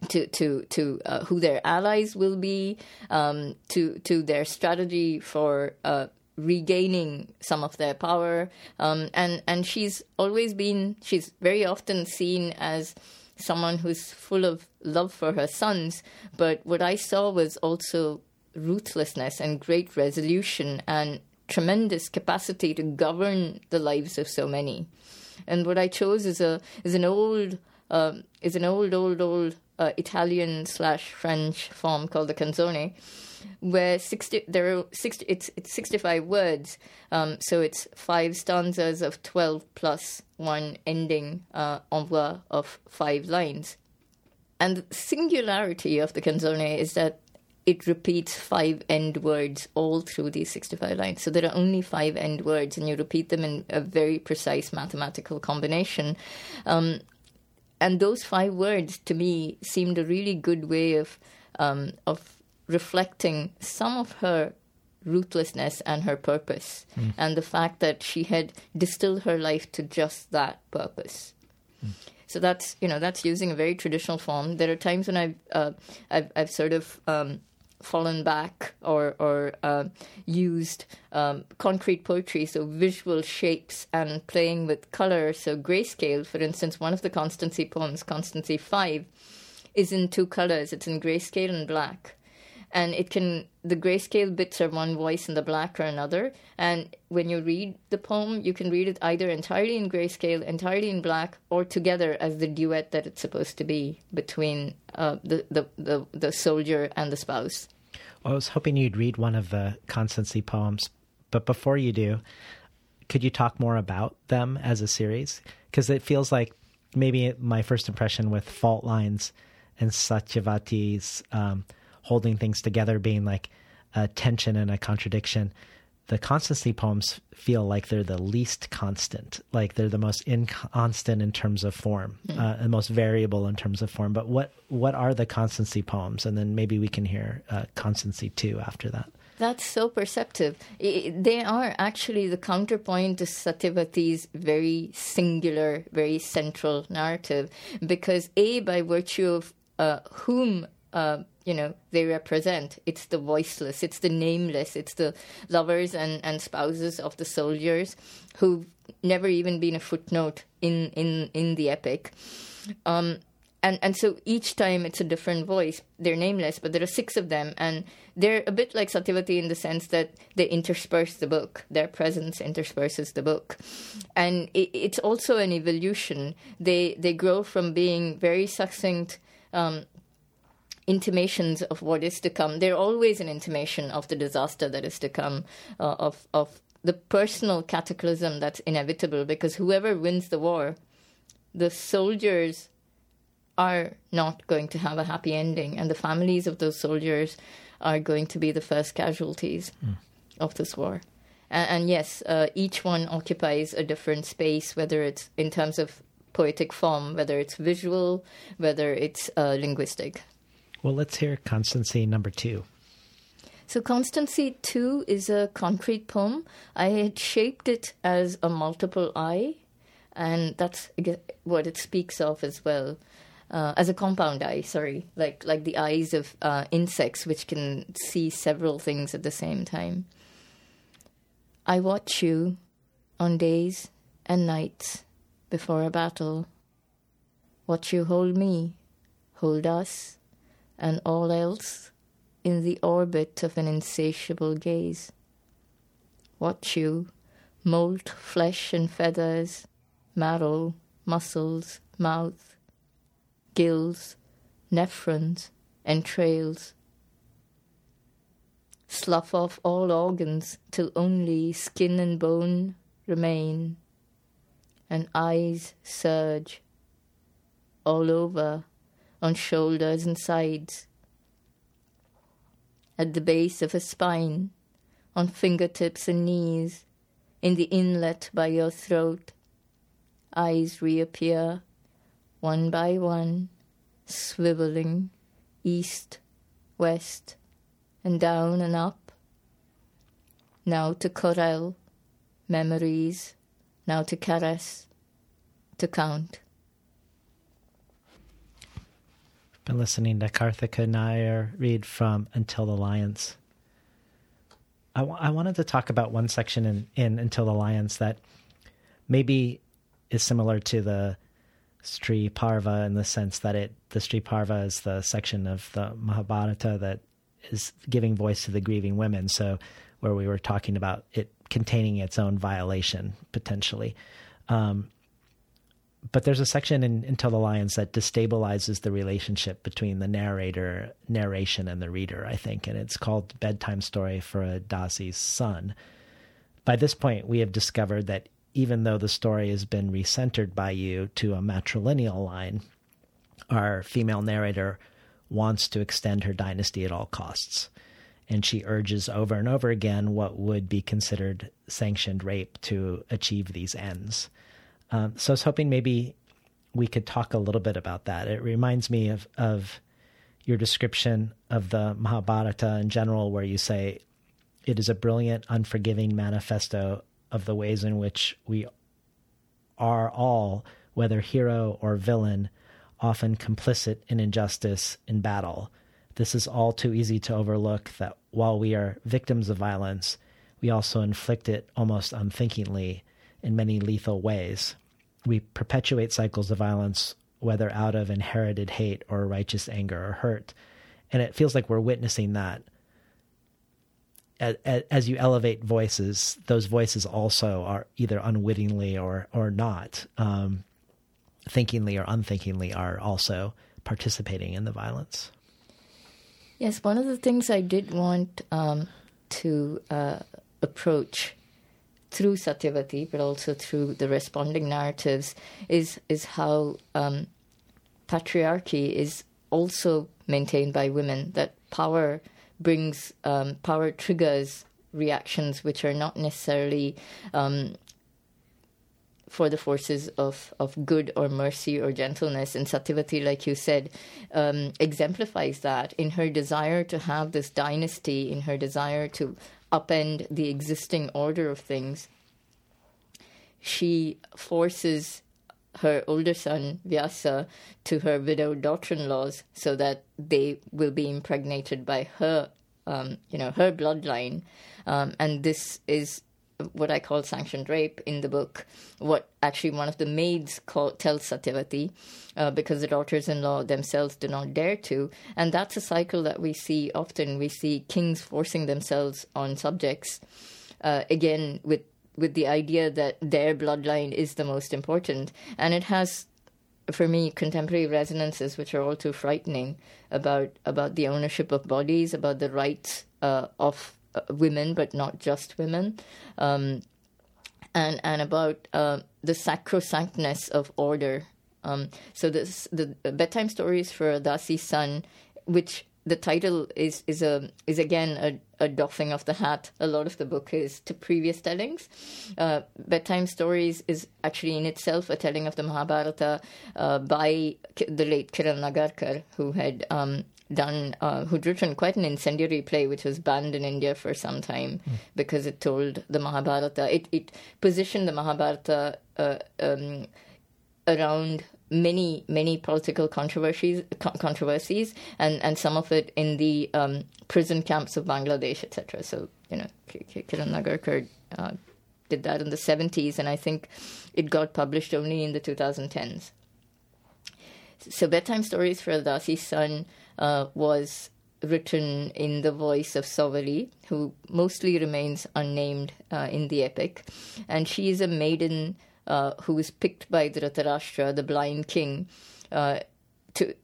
to to to uh, who their allies will be, um, to to their strategy for uh, regaining some of their power. Um, and and she's always been she's very often seen as someone who's full of love for her sons. But what I saw was also ruthlessness and great resolution and tremendous capacity to govern the lives of so many. And what I chose is a is an old um, is an old old old uh, Italian slash French form called the canzone where 60 there are 60 it's it's 65 words um, so it's five stanzas of 12 plus one ending uh, envoi of five lines and the singularity of the canzone is that it repeats five end words all through these 65 lines. So there are only five end words, and you repeat them in a very precise mathematical combination. Um, and those five words, to me, seemed a really good way of um, of reflecting some of her ruthlessness and her purpose, Mm. and the fact that she had distilled her life to just that purpose. So that's you know that's using a very traditional form. There are times when I've uh, I've, I've sort of um, fallen back or or uh, used um, concrete poetry, so visual shapes and playing with color. So grayscale, for instance, one of the Constancy poems, Constancy Five, is in two colors. It's in grayscale and black. And it can the grayscale bits are one voice and the black are another. And when you read the poem, you can read it either entirely in grayscale, entirely in black, or together as the duet that it's supposed to be between uh, the, the, the the soldier and the spouse. I was hoping you'd read one of the Constancy poems, but before you do, could you talk more about them as a series? Because it feels like maybe my first impression with Fault Lines and Satyavati's um, holding things together being like a tension and a contradiction. The Constancy poems feel like they're the least constant, like they're the most inconstant in terms of form, Mm. uh, and most variable in terms of form. But what what are the Constancy poems? And then maybe we can hear uh, Constancy two after that. That's so perceptive. I- they are actually the counterpoint to Satyavati's very singular, very central narrative, because a by virtue of uh, whom uh, you know they represent, it's the voiceless, it's the nameless, it's the lovers and, and spouses of the soldiers who've never even been a footnote in in in the epic. Um, and and so each time it's a different voice. They're nameless, but there are six of them, and they're a bit like Satyavati in the sense that they intersperse the book. Their presence intersperses the book, and it, it's also an evolution. They they grow from being very succinct. Um, intimations of what is to come. They're always an intimation of the disaster that is to come, uh, of of the personal cataclysm that's inevitable. Because whoever wins the war, the soldiers are not going to have a happy ending, and the families of those soldiers are going to be the first casualties of this war. And, and yes, uh, each one occupies a different space, whether it's in terms of poetic form, whether it's visual, whether it's uh, linguistic. Well, let's hear Constancy number two. So, Constancy 2 is a concrete poem. I had shaped it as a multiple eye, and that's what it speaks of as well. Uh, as a compound eye, sorry, like like the eyes of uh, insects, which can see several things at the same time. I watch you on days and nights before a battle. Watch you hold me, hold us, and all else in the orbit of an insatiable gaze. Watch you moult, flesh and feathers, marrow, muscles, mouth, gills, nephrons, entrails. Slough off all organs till only skin and bone remain, and eyes surge all over on shoulders and sides, at the base of a spine, on fingertips and knees, in the inlet by your throat. Eyes reappear, one by one, swiveling east, west, and down and up. Now to corral, memories, now to caress, to count. Been listening to Karthika Nair read from Until the Lions. I, w- I wanted to talk about one section in, in Until the Lions that maybe is similar to the Stri Parva in the sense that it the Stri Parva is the section of the Mahabharata that is giving voice to the grieving women. So where we were talking about it containing its own violation potentially. Um, but there's a section in Until the Lions that destabilizes the relationship between the narrator, narration, and the reader, I think, and it's called Bedtime Story for a Dasi's Son. By this point, we have discovered that even though the story has been recentered by you to a matrilineal line, our female narrator wants to extend her dynasty at all costs. And she urges over and over again what would be considered sanctioned rape to achieve these ends. Um, so I was hoping maybe we could talk a little bit about that. It reminds me of, of your description of the Mahabharata in general, where you say it is a brilliant, unforgiving manifesto of the ways in which we are all, whether hero or villain, often complicit in injustice in battle. This is all too easy to overlook that while we are victims of violence, we also inflict it almost unthinkingly in many lethal ways. We perpetuate cycles of violence, whether out of inherited hate or righteous anger or hurt. And it feels like we're witnessing that. As you elevate voices, those voices also are either unwittingly or, or not, um, thinkingly or unthinkingly, are also participating in the violence. Yes, one of the things I did want um, to uh, approach through Satyavati, but also through the responding narratives, is is how um, patriarchy is also maintained by women. That power brings um, power triggers reactions which are not necessarily um, for the forces of, of good or mercy or gentleness. And Satyavati, like you said, um, exemplifies that in her desire to have this dynasty, in her desire to upend the existing order of things. She forces her older son Vyasa to her widowed daughter-in-laws so that they will be impregnated by her, um, you know, her bloodline, um, and this is what I call sanctioned rape in the book. What actually one of the maids call, tells Satyavati, uh, because the daughters-in-law themselves do not dare to, and that's a cycle that we see often. We see kings forcing themselves on subjects, uh, again with with the idea that their bloodline is the most important, and it has. For me, contemporary resonances which are all too frightening about about the ownership of bodies, about the rights uh, of women, but not just women, um, and and about uh, the sacrosanctness of order. Um, so this, the bedtime stories for Dasi's son, which the title is is a is again a, a doffing of the hat. A lot of the book is to previous tellings. Uh, bedtime stories is actually in itself a telling of the Mahabharata uh, by the late Kiran Nagarkar, who had um, done, uh, who'd written quite an incendiary play, which was banned in India for some time mm. because it told the Mahabharata, it, it positioned the Mahabharata uh, um, around many many political controversies controversies and and some of it in the um, prison camps of Bangladesh etc so you know Kiran Nagarkar uh, did that in the 70s and I think it got published only in the 2010s so bedtime stories for a Dasi's son uh, was written in the voice of Sauvali, who mostly remains unnamed uh, in the epic. And she is a maiden uh, who was picked by Dhritarashtra, the blind king, uh, to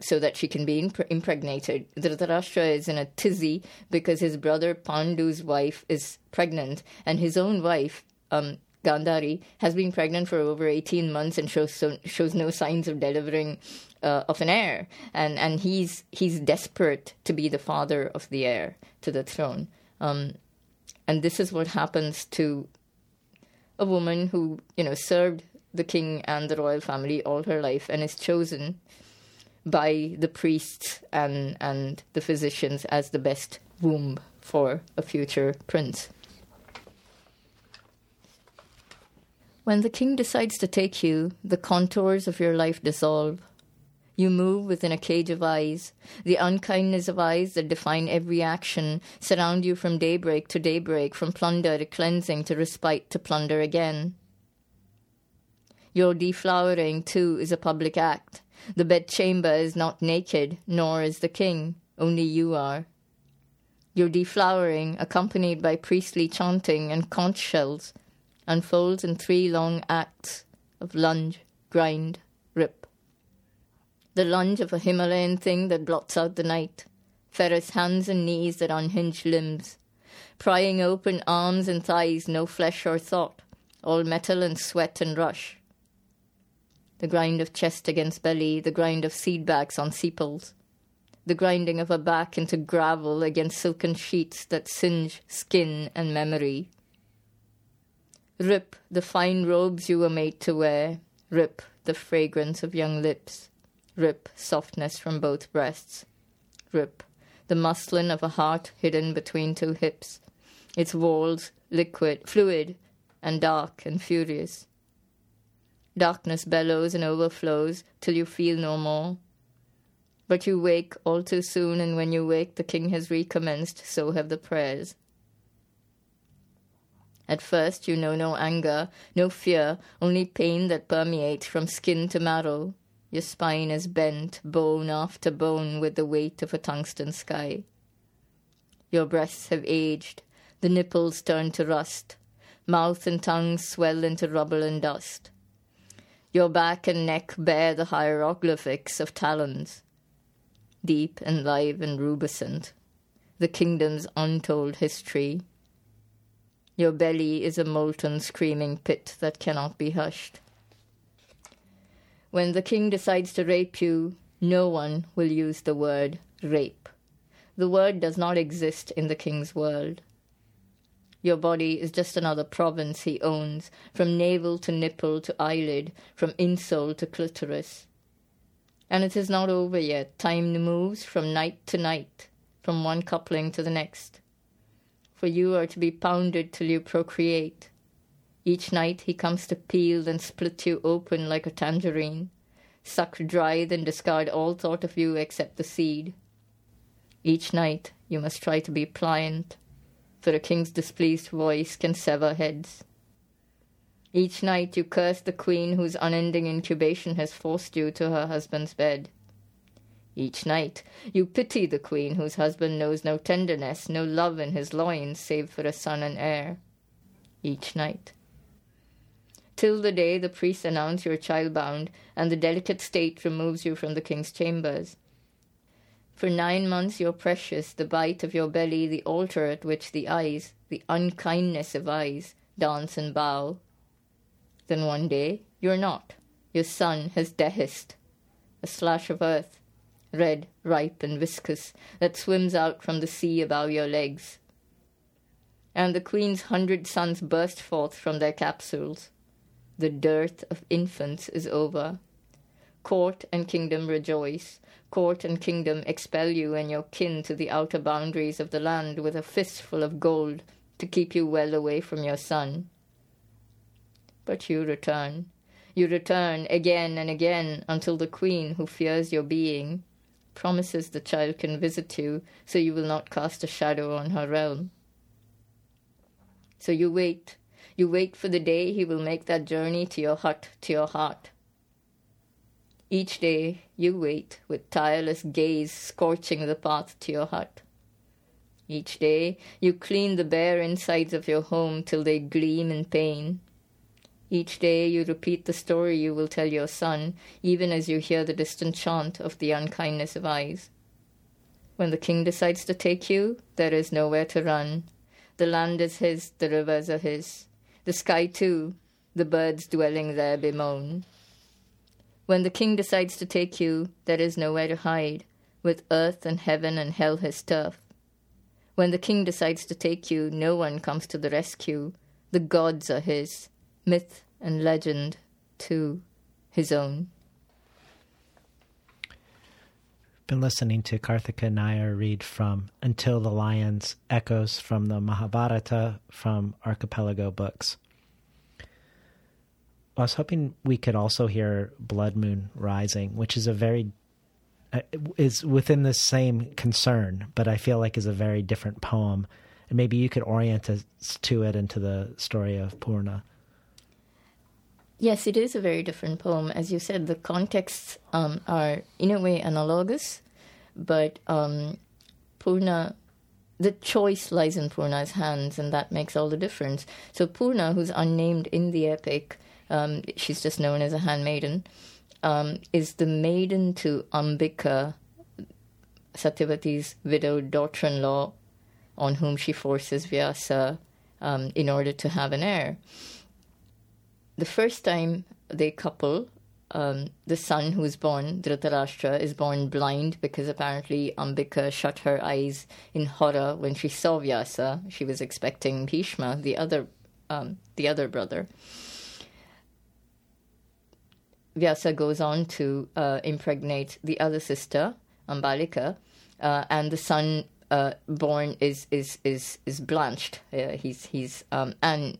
so that she can be impre- impregnated. Dhritarashtra is in a tizzy because his brother Pandu's wife is pregnant, and his own wife, um, Gandhari, has been pregnant for over 18 months and shows, so, shows no signs of delivering uh, of an heir, and and he's he's desperate to be the father of the heir to the throne. Um, and this is what happens to a woman who you know served the king and the royal family all her life and is chosen by the priests and and the physicians as the best womb for a future prince. When the king decides to take you, the contours of your life dissolve. You move within a cage of eyes. The unkindness of eyes that define every action surround you from daybreak to daybreak, from plunder to cleansing to respite to plunder again. Your deflowering, too, is a public act. The bedchamber is not naked, nor is the king. Only you are. Your deflowering, accompanied by priestly chanting and conch shells, unfolds in three long acts of lunge, grind, rip the lunge of a Himalayan thing that blots out the night, ferrous hands and knees that unhinge limbs, prying open arms and thighs, no flesh or thought, all metal and sweat and rush. The grind of chest against belly, the grind of seed bags on sepals, the grinding of a back into gravel against silken sheets that singe skin and memory. Rip the fine robes you were made to wear, rip the fragrance of young lips, rip softness from both breasts, rip the muslin of a heart hidden between two hips, its walls liquid, fluid, and dark and furious. Darkness bellows and overflows till you feel no more. But you wake all too soon, and when you wake, the king has recommenced, so have the prayers. At first, you know no anger, no fear, only pain that permeates from skin to marrow. Your spine is bent, bone after bone, with the weight of a tungsten sky. Your breasts have aged, the nipples turn to rust, mouth and tongue swell into rubble and dust. Your back and neck bear the hieroglyphics of talons, deep and live and rubescent, the kingdom's untold history. Your belly is a molten, screaming pit that cannot be hushed. When the king decides to rape you, no one will use the word rape. The word does not exist in the king's world. Your body is just another province he owns, from navel to nipple to eyelid, from insole to clitoris. And it is not over yet. Time moves from night to night, from one coupling to the next. For you are to be pounded till you procreate. Each night he comes to peel and split you open like a tangerine, suck dry, then discard all thought of you except the seed. Each night you must try to be pliant, for a king's displeased voice can sever heads. Each night you curse the queen whose unending incubation has forced you to her husband's bed. Each night you pity the queen whose husband knows no tenderness, no love in his loins save for a son and heir. Each night. Till the day the priests announce you are childbound and the delicate state removes you from the king's chambers. For nine months you're precious, the bite of your belly, the altar at which the eyes, the unkindness of eyes, dance and bow. Then one day you're not. Your son has dehisced. A slash of earth, red, ripe, and viscous, that swims out from the sea above your legs. And the queen's hundred sons burst forth from their capsules. The dearth of infants is over. Court and kingdom rejoice court and kingdom expel you and your kin to the outer boundaries of the land with a fistful of gold to keep you well away from your son. But you return. You return again and again until the queen, who fears your being, promises the child can visit you so you will not cast a shadow on her realm. So you wait. You wait for the day he will make that journey to your hut, to your heart. Each day you wait with tireless gaze scorching the path to your hut. Each day you clean the bare insides of your home till they gleam in pain. Each day you repeat the story you will tell your son, even as you hear the distant chant of the unkindness of eyes. When the king decides to take you, there is nowhere to run. The land is his, the rivers are his. The sky too, the birds dwelling there bemoan. When the king decides to take you, there is nowhere to hide, with earth and heaven and hell his turf. When the king decides to take you, no one comes to the rescue. The gods are his, myth and legend, to his own. Been listening to Karthika Nair read from Until the Lions Echoes from the Mahabharata from Archipelago Books. I was hoping we could also hear Blood Moon Rising, which is a very uh, is within the same concern, but I feel like is a very different poem. And maybe you could orient us to it into the story of Purna. Yes, it is a very different poem. As you said, the contexts um, are in a way analogous, but um, Purna, the choice lies in Purna's hands, and that makes all the difference. So Purna, who's unnamed in the epic, um, she's just known as a handmaiden, um, is the maiden to Ambika, Satyavati's widowed daughter in law, on whom she forces Vyasa um, in order to have an heir. The first time they couple, um, the son who's born, Dhritarashtra, is born blind because apparently Ambika shut her eyes in horror when she saw Vyasa. She was expecting Bhishma, the other, um, the other brother. Vyasa goes on to uh, impregnate the other sister, Ambalika, uh, and the son uh, born is is is is blanched. Uh, he's he's um, and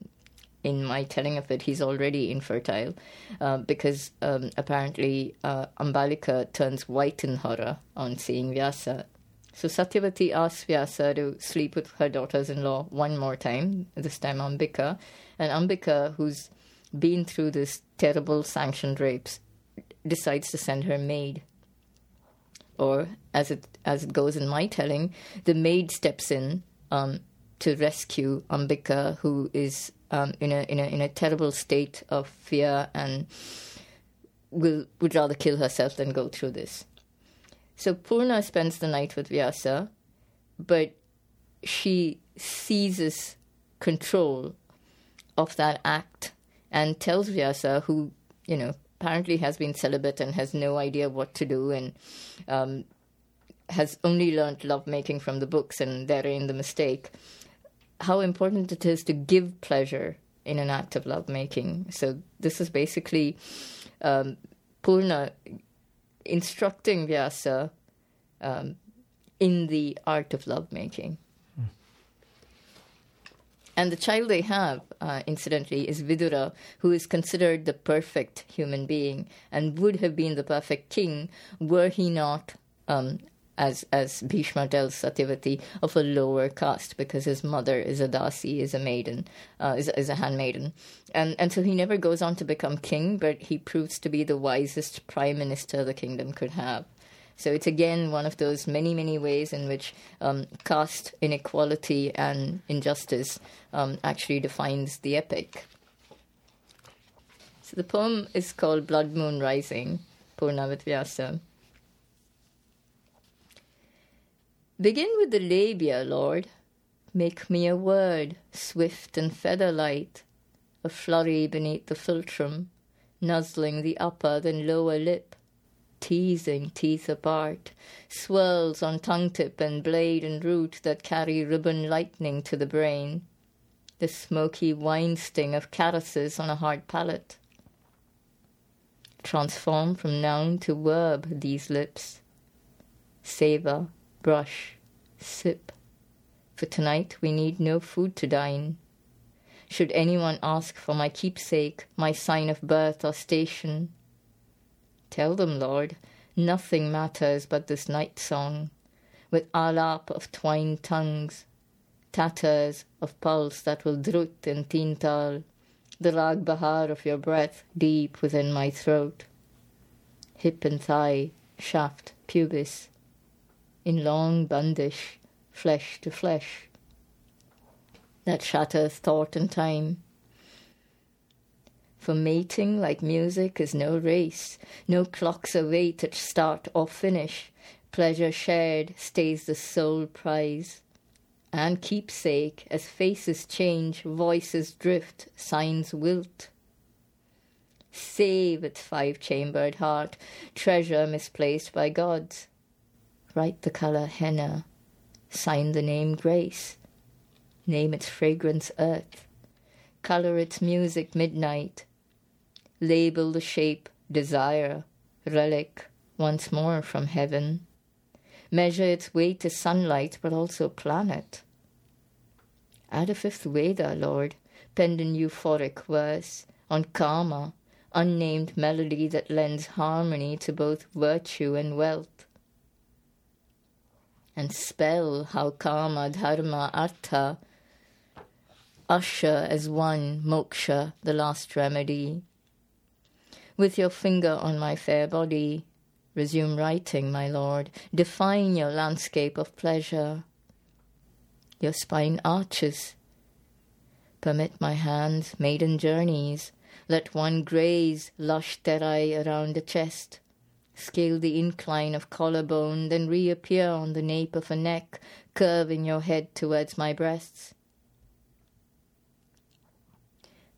in my telling of it, he's already infertile uh, because um, apparently uh, Ambalika turns white in horror on seeing Vyasa. So Satyavati asks Vyasa to sleep with her daughters-in-law one more time. This time Ambika, and Ambika, who's been through this terrible sanctioned rapes, decides to send her maid. Or as it as it goes in my telling, the maid steps in um, to rescue Ambika, who is um, in a in a in a terrible state of fear and will would rather kill herself than go through this. So Purna spends the night with Vyasa, but she seizes control of that act and tells Vyasa, who, you know, apparently has been celibate and has no idea what to do and um, has only learned lovemaking from the books and therein the mistake, how important it is to give pleasure in an act of lovemaking. So this is basically um, Purna instructing Vyasa um, in the art of lovemaking. And the child they have, uh, incidentally, is Vidura, who is considered the perfect human being and would have been the perfect king were he not, um, as as Bhishma tells Satyavati, of a lower caste because his mother is a dasi, is a maiden, uh, is, is a handmaiden, and and so he never goes on to become king, but he proves to be the wisest prime minister the kingdom could have. So it's again one of those many, many ways in which um, caste inequality and injustice um, actually defines the epic. So the poem is called Blood Moon Rising, Purnavat Vyasa. Begin with the labia, Lord. Make me a word, swift and feather light, a flurry beneath the philtrum, nuzzling the upper then lower lip teasing teeth apart, swirls on tongue tip and blade and root that carry ribbon lightning to the brain, the smoky wine sting of caresses on a hard palate. Transform from noun to verb these lips. Savor, brush, sip. For tonight we need no food to dine. Should anyone ask for my keepsake, my sign of birth or station, Tell them, Lord, nothing matters but this night song, with alap of twined tongues, tatters of pulse that will drut in tintal, the rag bahar of your breath deep within my throat, hip and thigh, shaft, pubis, in long bandish, flesh to flesh, that shatters thought and time for mating, like music, is no race, no clocks await at start or finish. Pleasure shared stays the sole prize. And keepsake, as faces change, voices drift, signs wilt. Save its five chambered heart, treasure misplaced by gods. Write the color henna, sign the name grace, name its fragrance earth, color its music midnight, label the shape desire, relic, once more from heaven. Measure its weight to sunlight, but also planet. Add a fifth Veda, Lord, penned in euphoric verse, on karma, unnamed melody that lends harmony to both virtue and wealth. And spell how karma, dharma, artha usher as one moksha, the last remedy. With your finger on my fair body, resume writing, my lord. Define your landscape of pleasure. Your spine arches. Permit my hands maiden journeys. Let one graze lush terai around the chest. Scale the incline of collarbone, then reappear on the nape of a neck, curving your head towards my breasts.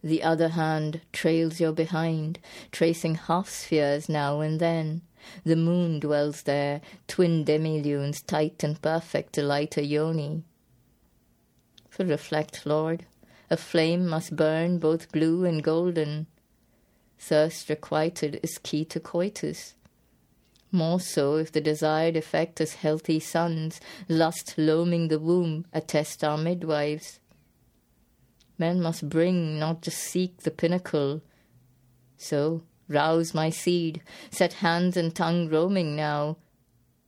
The other hand trails your behind, tracing half spheres now and then. The moon dwells there, twin demilunes, tight and perfect, delight a yoni. For reflect, Lord, a flame must burn both blue and golden. Thirst requited is key to coitus. More so if the desired effect is healthy sons, lust loaming the womb, attest our midwives. Men must bring, not just seek the pinnacle. So, rouse my seed, set hands and tongue roaming now,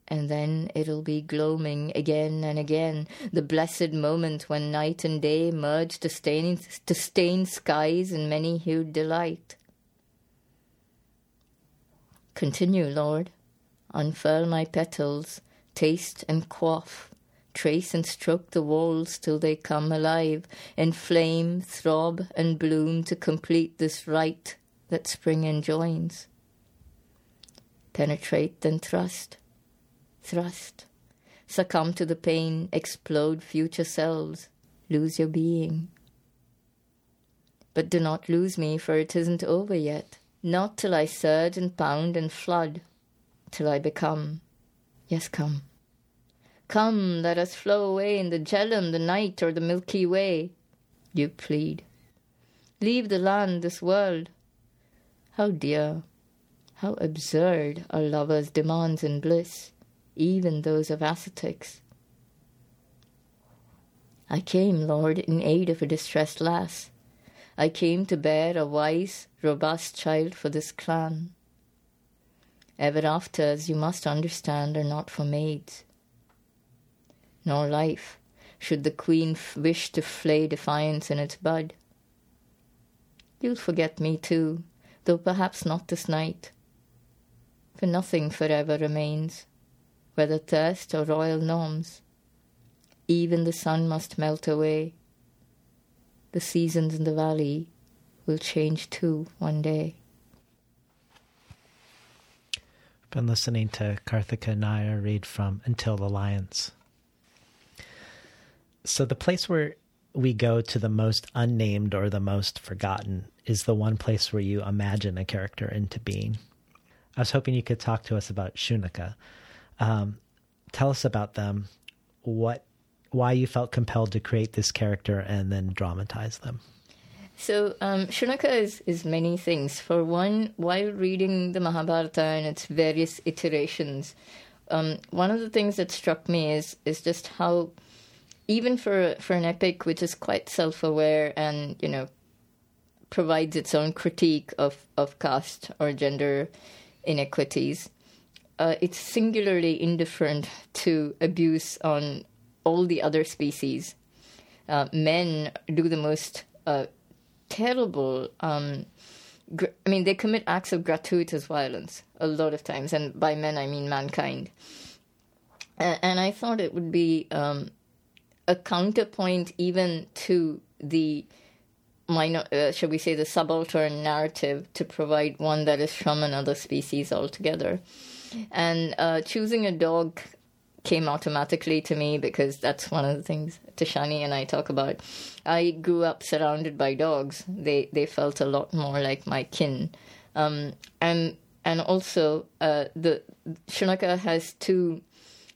and then it'll be gloaming again and again, the blessed moment when night and day merge to stain, to stain skies in many hued delight. Continue, Lord, unfurl my petals, taste and quaff, trace and stroke the walls till they come alive, inflame, throb, and bloom to complete this rite that spring enjoins. Penetrate, then thrust, thrust, succumb to the pain, explode future selves, lose your being. But do not lose me, for it isn't over yet. Not till I surge and pound and flood, till I become. Yes, come. Come, let us flow away in the Jhelum, the night, or the Milky Way. You plead. Leave the land, this world. How dear, how absurd are lovers' demands in bliss, even those of ascetics. I came, Lord, in aid of a distressed lass. I came to bear a wise, robust child for this clan. Ever afters, you must understand, are not for maids nor life, should the queen wish to flay defiance in its bud. You'll forget me too, though perhaps not this night, for nothing forever remains, whether thirst or royal norms. Even the sun must melt away. The seasons in the valley will change too one day. Been listening to Karthika Nair read from Until the Lions. So the place where we go to the most unnamed or the most forgotten is the one place where you imagine a character into being. I was hoping you could talk to us about Shunaka. Um, tell us about them, what, why you felt compelled to create this character and then dramatize them. So um, Shunaka is, is many things. For one, while reading the Mahabharata and its various iterations, um, one of the things that struck me is is just how even for for an epic which is quite self-aware and you know provides its own critique of of caste or gender inequities, uh, it's singularly indifferent to abuse on all the other species. Uh, men do the most uh, terrible. Um, gr- I mean, they commit acts of gratuitous violence a lot of times, and by men I mean mankind. And, and I thought it would be um, a counterpoint even to the minor, uh, shall we say, the subaltern narrative to provide one that is from another species altogether. And uh, choosing a dog came automatically to me because that's one of the things Tishani and I talk about. I grew up surrounded by dogs. They they felt a lot more like my kin, um, and and also uh, the Shunaka has two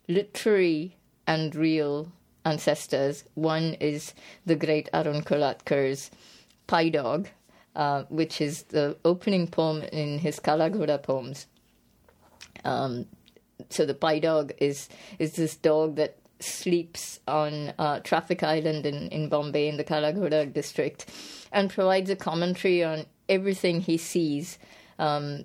literary and real ancestors. One is the great Arun Kolatkar's Pi-Dog, uh, which is the opening poem in his Kala poems. Um, so the Pi-Dog is is this dog that sleeps on uh, Traffic Island in, in Bombay in the Kala district and provides a commentary on everything he sees um,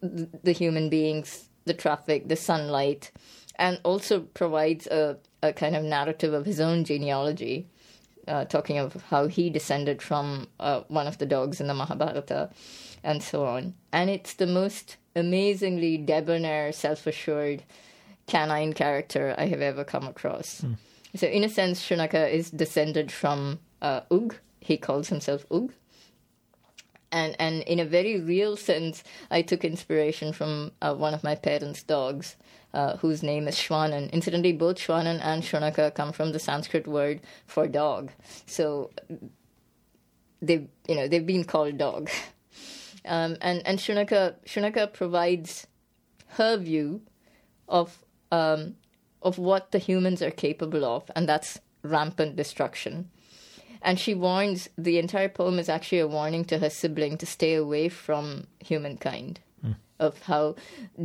the, the human beings, the traffic, the sunlight, and also provides a a kind of narrative of his own genealogy, uh, talking of how he descended from uh, one of the dogs in the Mahabharata, and so on. And it's the most amazingly debonair, self assured canine character I have ever come across. Mm. So, in a sense, Shunaka is descended from uh, Ug. He calls himself Ug. And, and in a very real sense, I took inspiration from uh, one of my parents' dogs uh, whose name is Shwanan. Incidentally, both Shwanan and Shunaka come from the Sanskrit word for dog. So they you know they've been called dog, um, and and Shunaka Shunaka provides her view of um, of what the humans are capable of, and that's rampant destruction. And she warns the entire poem is actually a warning to her sibling to stay away from humankind, Mm. of how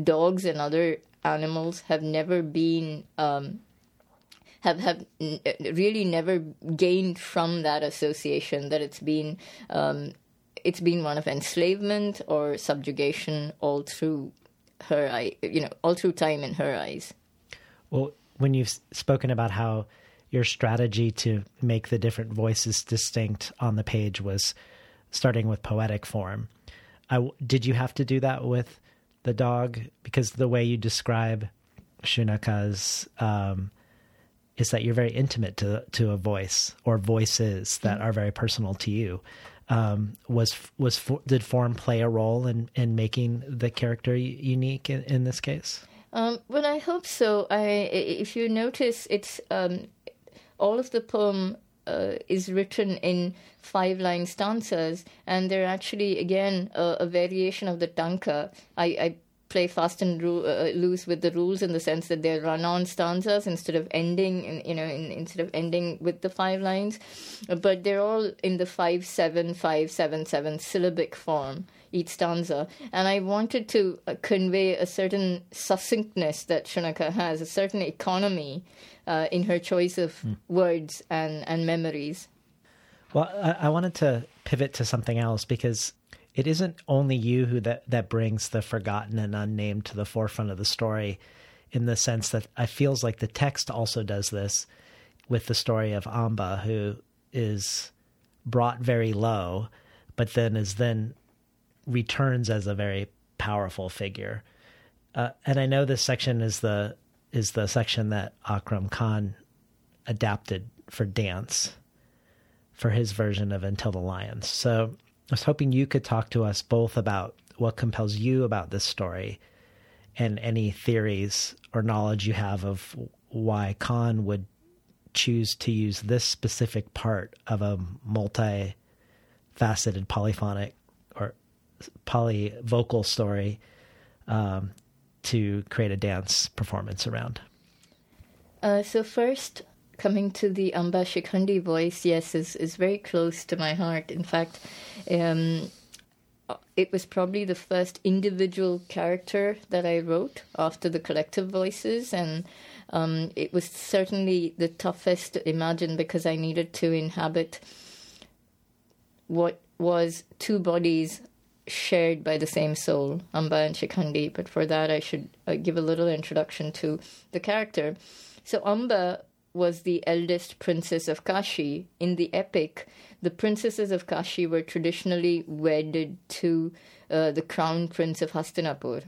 dogs and other animals have never been um, have have really never gained from that association that it's been um, it's been one of enslavement or subjugation all through her eye you know all through time in her eyes Well, when you've spoken about how your strategy to make the different voices distinct on the page was starting with poetic form, I did you have to do that with the dog? Because the way you describe Shunaka's um, is that you're very intimate to to a voice or voices that are very personal to you. Um, was was did form play a role in in making the character unique in, in this case? Um, well, I hope so. I, if you notice, it's um, all of the poem uh, is written in five line stanzas, and they're actually again a, a variation of the tanka. I, I play fast and ru- uh, loose with the rules in the sense that they're run on stanzas instead of ending, in, you know, in, instead of ending with the five lines, but they're all in the five seven five seven seven syllabic form each stanza. And I wanted to uh, convey a certain succinctness that Shunaka has, a certain economy uh, in her choice of words and, and memories. Well, I, I wanted to pivot to something else because it isn't only you who that, that brings the forgotten and unnamed to the forefront of the story in the sense that I feels like the text also does this with the story of Amba, who is brought very low, but then is then returns as a very powerful figure. Uh, and I know this section is the is the section that Akram Khan adapted for dance for his version of Until the Lions. So I was hoping you could talk to us both about what compels you about this story and any theories or knowledge you have of why Khan would choose to use this specific part of a multi faceted polyphonic or polyvocal story um, to create a dance performance around. Uh, so first, coming to the Amba Shikhandi voice, yes, is, is very close to my heart. In fact, um, it was probably the first individual character that I wrote after the collective voices, and um, it was certainly the toughest to imagine because I needed to inhabit what was two bodies shared by the same soul, Amba and Shikhandi. But for that, I should uh, give a little introduction to the character. So Amba was the eldest princess of Kashi. In the epic, the princesses of Kashi were traditionally wedded to uh, the crown prince of Hastinapur.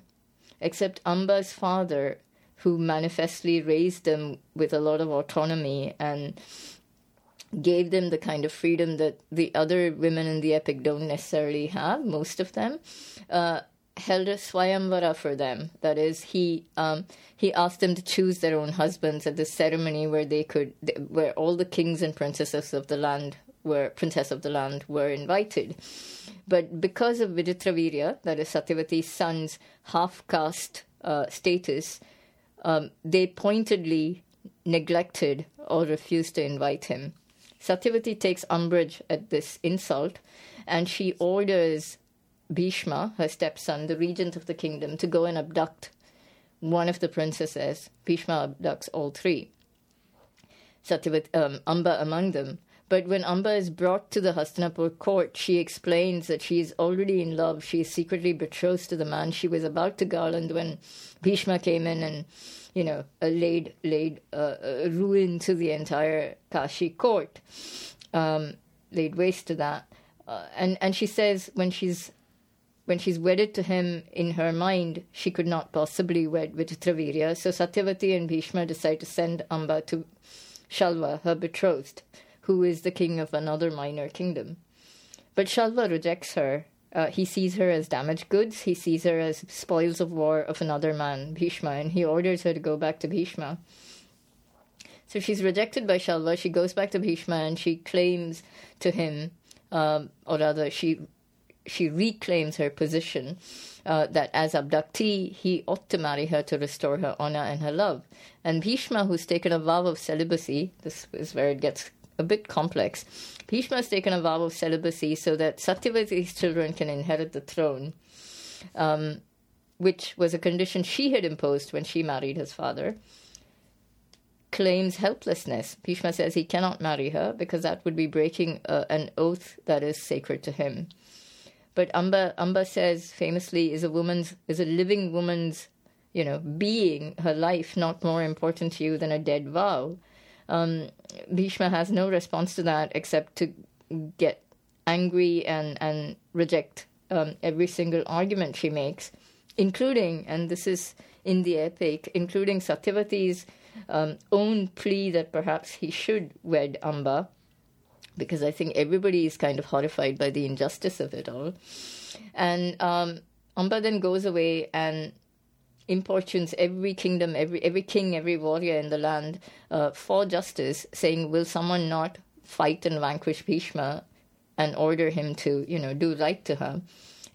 Except Amba's father, who manifestly raised them with a lot of autonomy and gave them the kind of freedom that the other women in the epic don't necessarily have, most of them, uh, held a swayamvara for them. That is, he um, he asked them to choose their own husbands at this ceremony where they could, where all the kings and princesses of the land were princess of the land were invited. But because of Vichitravirya, that is Satyavati's son's half caste uh, status, um, they pointedly neglected or refused to invite him. Satyavati takes umbrage at this insult and she orders Bhishma, her stepson, the regent of the kingdom, to go and abduct one of the princesses. Bhishma abducts all three. Satyavati, um, Amba among them. But when Amba is brought to the Hastinapur court, she explains that she is already in love. She is secretly betrothed to the man she was about to garland when Bhishma came in and, you know, uh, laid laid uh, ruin to the entire Kashi court, um, laid waste to that. Uh, and and she says when she's when she's wedded to him in her mind, she could not possibly wed Vichitravirya. So Satyavati and Bhishma decide to send Amba to Shalva, her betrothed, who is the king of another minor kingdom. But Shalva rejects her. Uh, he sees her as damaged goods. He sees her as spoils of war of another man, Bhishma, and he orders her to go back to Bhishma. So she's rejected by Shalva. She goes back to Bhishma and she claims to him um, or rather, she she reclaims her position uh, that as abductee, he ought to marry her to restore her honor and her love. And Bhishma, who's taken a vow of celibacy, this is where it gets a bit complex. Bhishma has taken a vow of celibacy so that Satyavati's children can inherit the throne, um, which was a condition she had imposed when she married his father. Claims helplessness. Bhishma says he cannot marry her because that would be breaking uh, an oath that is sacred to him. But Amba Amba says famously, is a woman's is a living woman's you know being, her life not more important to you than a dead vow. Um, Bhishma has no response to that except to get angry and and reject um, every single argument she makes, including and this is in the epic, including Satyavati's um, own plea that perhaps he should wed Amba because I think everybody is kind of horrified by the injustice of it all. And um, Amba then goes away and importunes every kingdom, every every king, every warrior in the land uh, for justice, saying, "Will someone not fight and vanquish Bhishma and order him to, you know, do right to her?"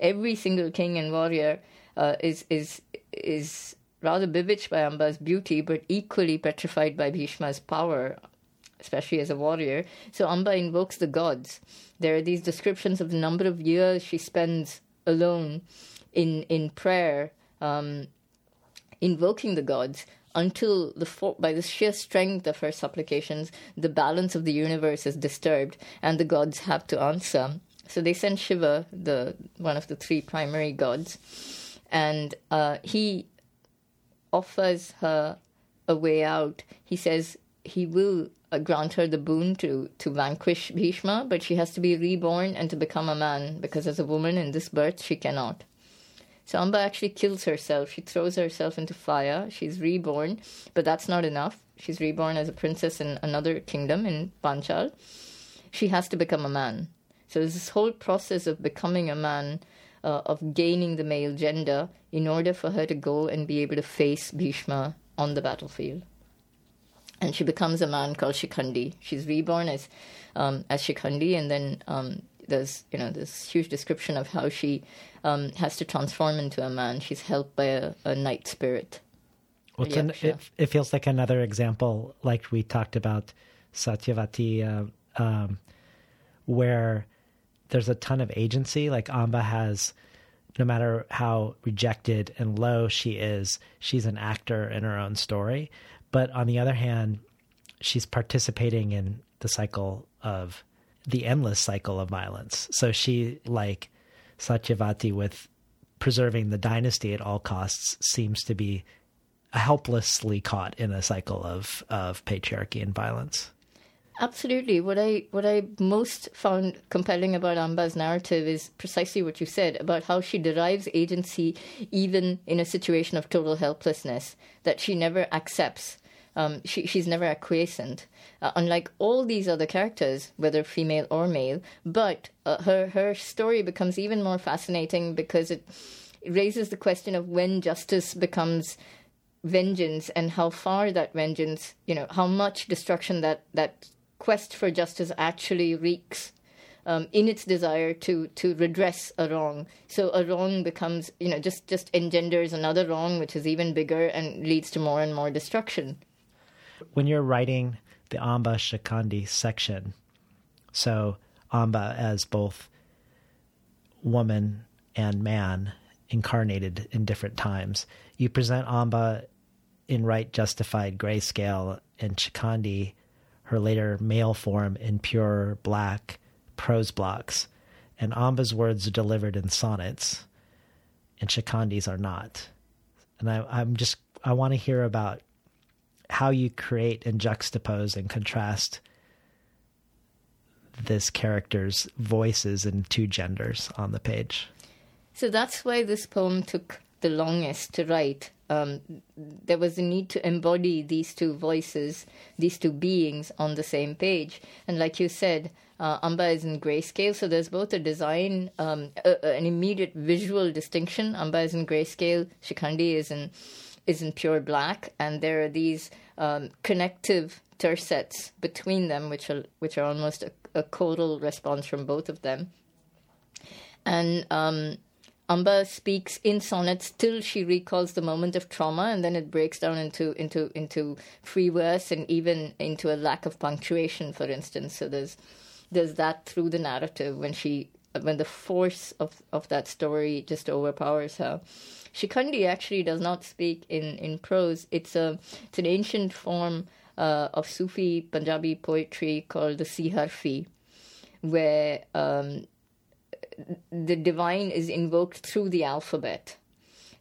Every single king and warrior uh, is is is rather bewitched by Amba's beauty, but equally petrified by Bhishma's power especially as a warrior. So Amba invokes the gods. There are these descriptions of the number of years she spends alone in in prayer, um, invoking the gods until the by the sheer strength of her supplications, the balance of the universe is disturbed, and the gods have to answer. So they send Shiva, the one of the three primary gods, and uh, he offers her a way out. He says he will uh, grant her the boon to, to vanquish Bhishma, but she has to be reborn and to become a man, because as a woman in this birth, she cannot. So Amba actually kills herself. She throws herself into fire. She's reborn, but that's not enough. She's reborn as a princess in another kingdom in Panchal. She has to become a man. So there's this whole process of becoming a man, uh, of gaining the male gender, in order for her to go and be able to face Bhishma on the battlefield and she becomes a man called Shikhandi. She's reborn as um, as Shikhandi, and then um, there's you know this huge description of how she um, has to transform into a man. She's helped by a, a night spirit. Well, an, it, it, feels like another example, like we talked about Satyavati, uh, um, where there's a ton of agency. Like Amba has, no matter how rejected and low she is, she's an actor in her own story. But on the other hand, she's participating in the cycle of the endless cycle of violence. So she, like Satyavati, with preserving the dynasty at all costs, seems to be helplessly caught in a cycle of, of patriarchy and violence. Absolutely. What I what I most found compelling about Amba's narrative is precisely what you said about how she derives agency even in a situation of total helplessness that she never accepts um, she, she's never acquiescent, uh, unlike all these other characters, whether female or male. But uh, her her story becomes even more fascinating because it raises the question of when justice becomes vengeance and how far that vengeance, you know, how much destruction that that quest for justice actually wreaks um, in its desire to to redress a wrong. So a wrong becomes, you know, just just engenders another wrong, which is even bigger and leads to more and more destruction when you're writing the Amba Shikhandi section, so Amba as both woman and man incarnated in different times, you present Amba in right justified grayscale and Shikhandi, her later male form, in pure black prose blocks. And Amba's words are delivered in sonnets, and Shikhandi's are not. And I, I'm just I want to hear about how you create and juxtapose and contrast this character's voices in two genders on the page. So that's why this poem took the longest to write. Um, there was a need to embody these two voices, these two beings on the same page. And like you said, uh, Amba is in grayscale, so there's both a design, um, an immediate visual distinction. Amba is in grayscale, Shikhandi is in is in pure black, and there are these um, connective tercets between them, which are which are almost a choral response from both of them. And um, Amba speaks in sonnets till she recalls the moment of trauma, and then it breaks down into into into free verse and even into a lack of punctuation, for instance. So there's there's that through the narrative when she when the force of of that story just overpowers her. Shikhandi actually does not speak in in prose. It's a it's an ancient form uh, of Sufi Punjabi poetry called the Siharfi, where um, the divine is invoked through the alphabet.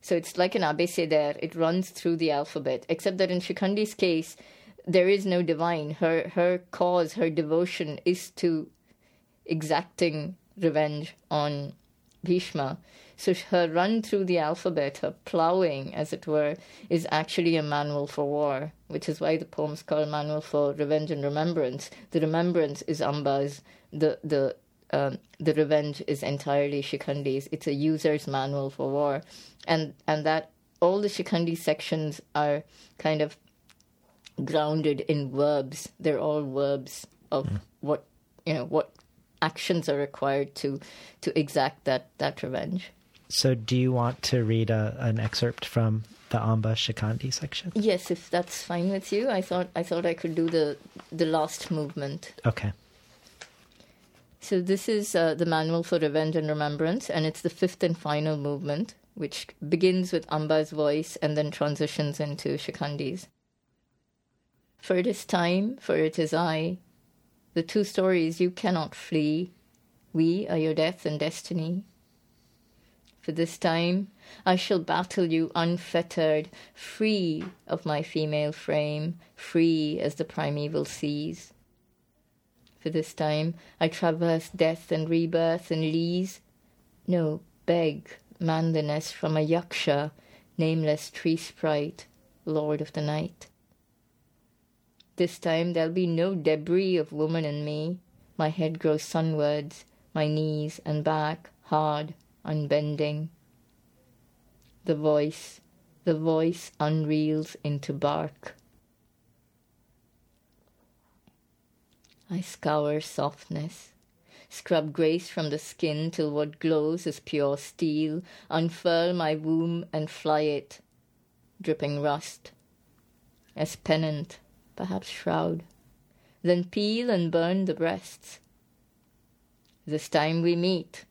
So it's like an abecedere, it runs through the alphabet, except that in Shikhandi's case, there is no divine. Her her cause, her devotion is to exacting revenge on Bhishma. So her run through the alphabet, her plowing, as it were, is actually a manual for war, which is why the poem's called Manual for Revenge and Remembrance. The remembrance is Amba's, the the um, the revenge is entirely Shikhandi's. It's a user's manual for war, and and that all the Shikhandi sections are kind of grounded in verbs. They're all verbs of mm. what you know what actions are required to to exact that that revenge. So, do you want to read a, an excerpt from the Amba Shikhandi section? Yes, if that's fine with you. I thought I thought I could do the the last movement. Okay. So this is uh, the manual for revenge and remembrance, and it's the fifth and final movement, which begins with Amba's voice and then transitions into Shikhandi's. For it is time, for it is I. The two stories you cannot flee. We are your death and destiny. For this time I shall battle you unfettered, free of my female frame, free as the primeval seas. For this time I traverse death and rebirth and lees, no, beg manliness from a yaksha, nameless tree sprite, lord of the night. This time there'll be no debris of woman in me. My head grows sunwards, my knees and back hard, unbending. The voice, the voice unreels into bark. I scour softness, scrub grace from the skin till what glows is pure steel, unfurl my womb and fly it, dripping rust, as pennant perhaps shroud, then peel and burn the breasts. This time we meet,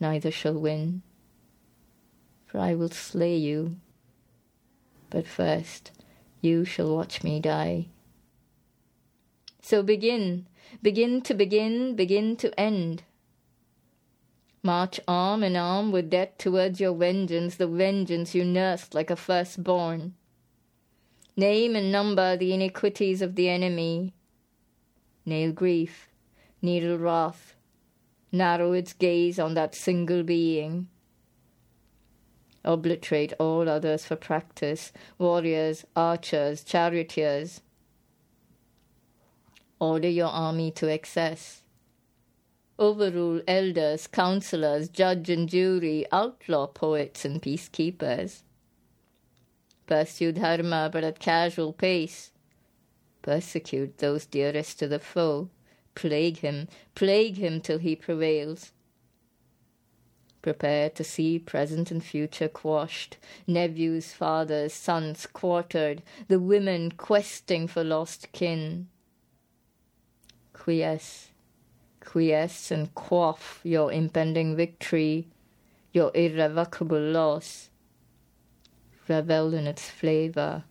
neither shall win, for I will slay you. But first, you shall watch me die. So begin, begin to begin, begin to end. March arm in arm with death towards your vengeance, the vengeance you nursed like a firstborn. Name and number the iniquities of the enemy. Nail grief, needle wrath, narrow its gaze on that single being. Obliterate all others for practice, warriors, archers, charioteers. Order your army to excess. Overrule elders, counselors, judge and jury, outlaw poets and peacekeepers pursue dharma but at casual pace. Persecute those dearest to the foe, plague him, plague him till he prevails. Prepare to see present and future quashed, nephews, fathers, sons quartered, the women questing for lost kin. Quiesce, quiesce and quaff your impending victory, your irrevocable loss. Revel in its flavor,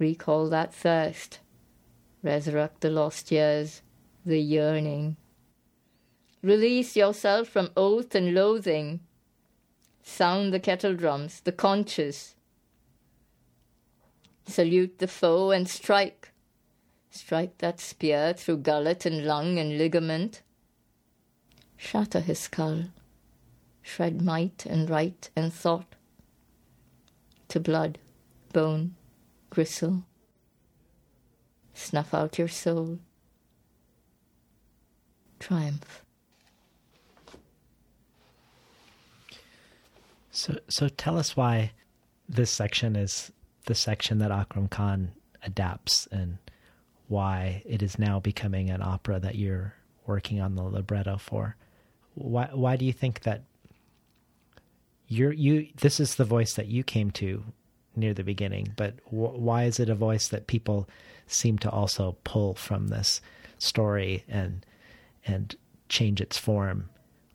recall that thirst, resurrect the lost years, the yearning. Release yourself from oath and loathing. Sound the kettle drums, the conches. Salute the foe and strike. Strike that spear through gullet and lung and ligament. Shatter his skull. Shred might and right and thought to blood, bone, gristle. Snuff out your soul. Triumph. So, so tell us why this section is the section that Akram Khan adapts and why it is now becoming an opera that you're working on the libretto for. Why why do you think that you're you this is the voice that you came to near the beginning, but wh- why is it a voice that people seem to also pull from this story and and change its form,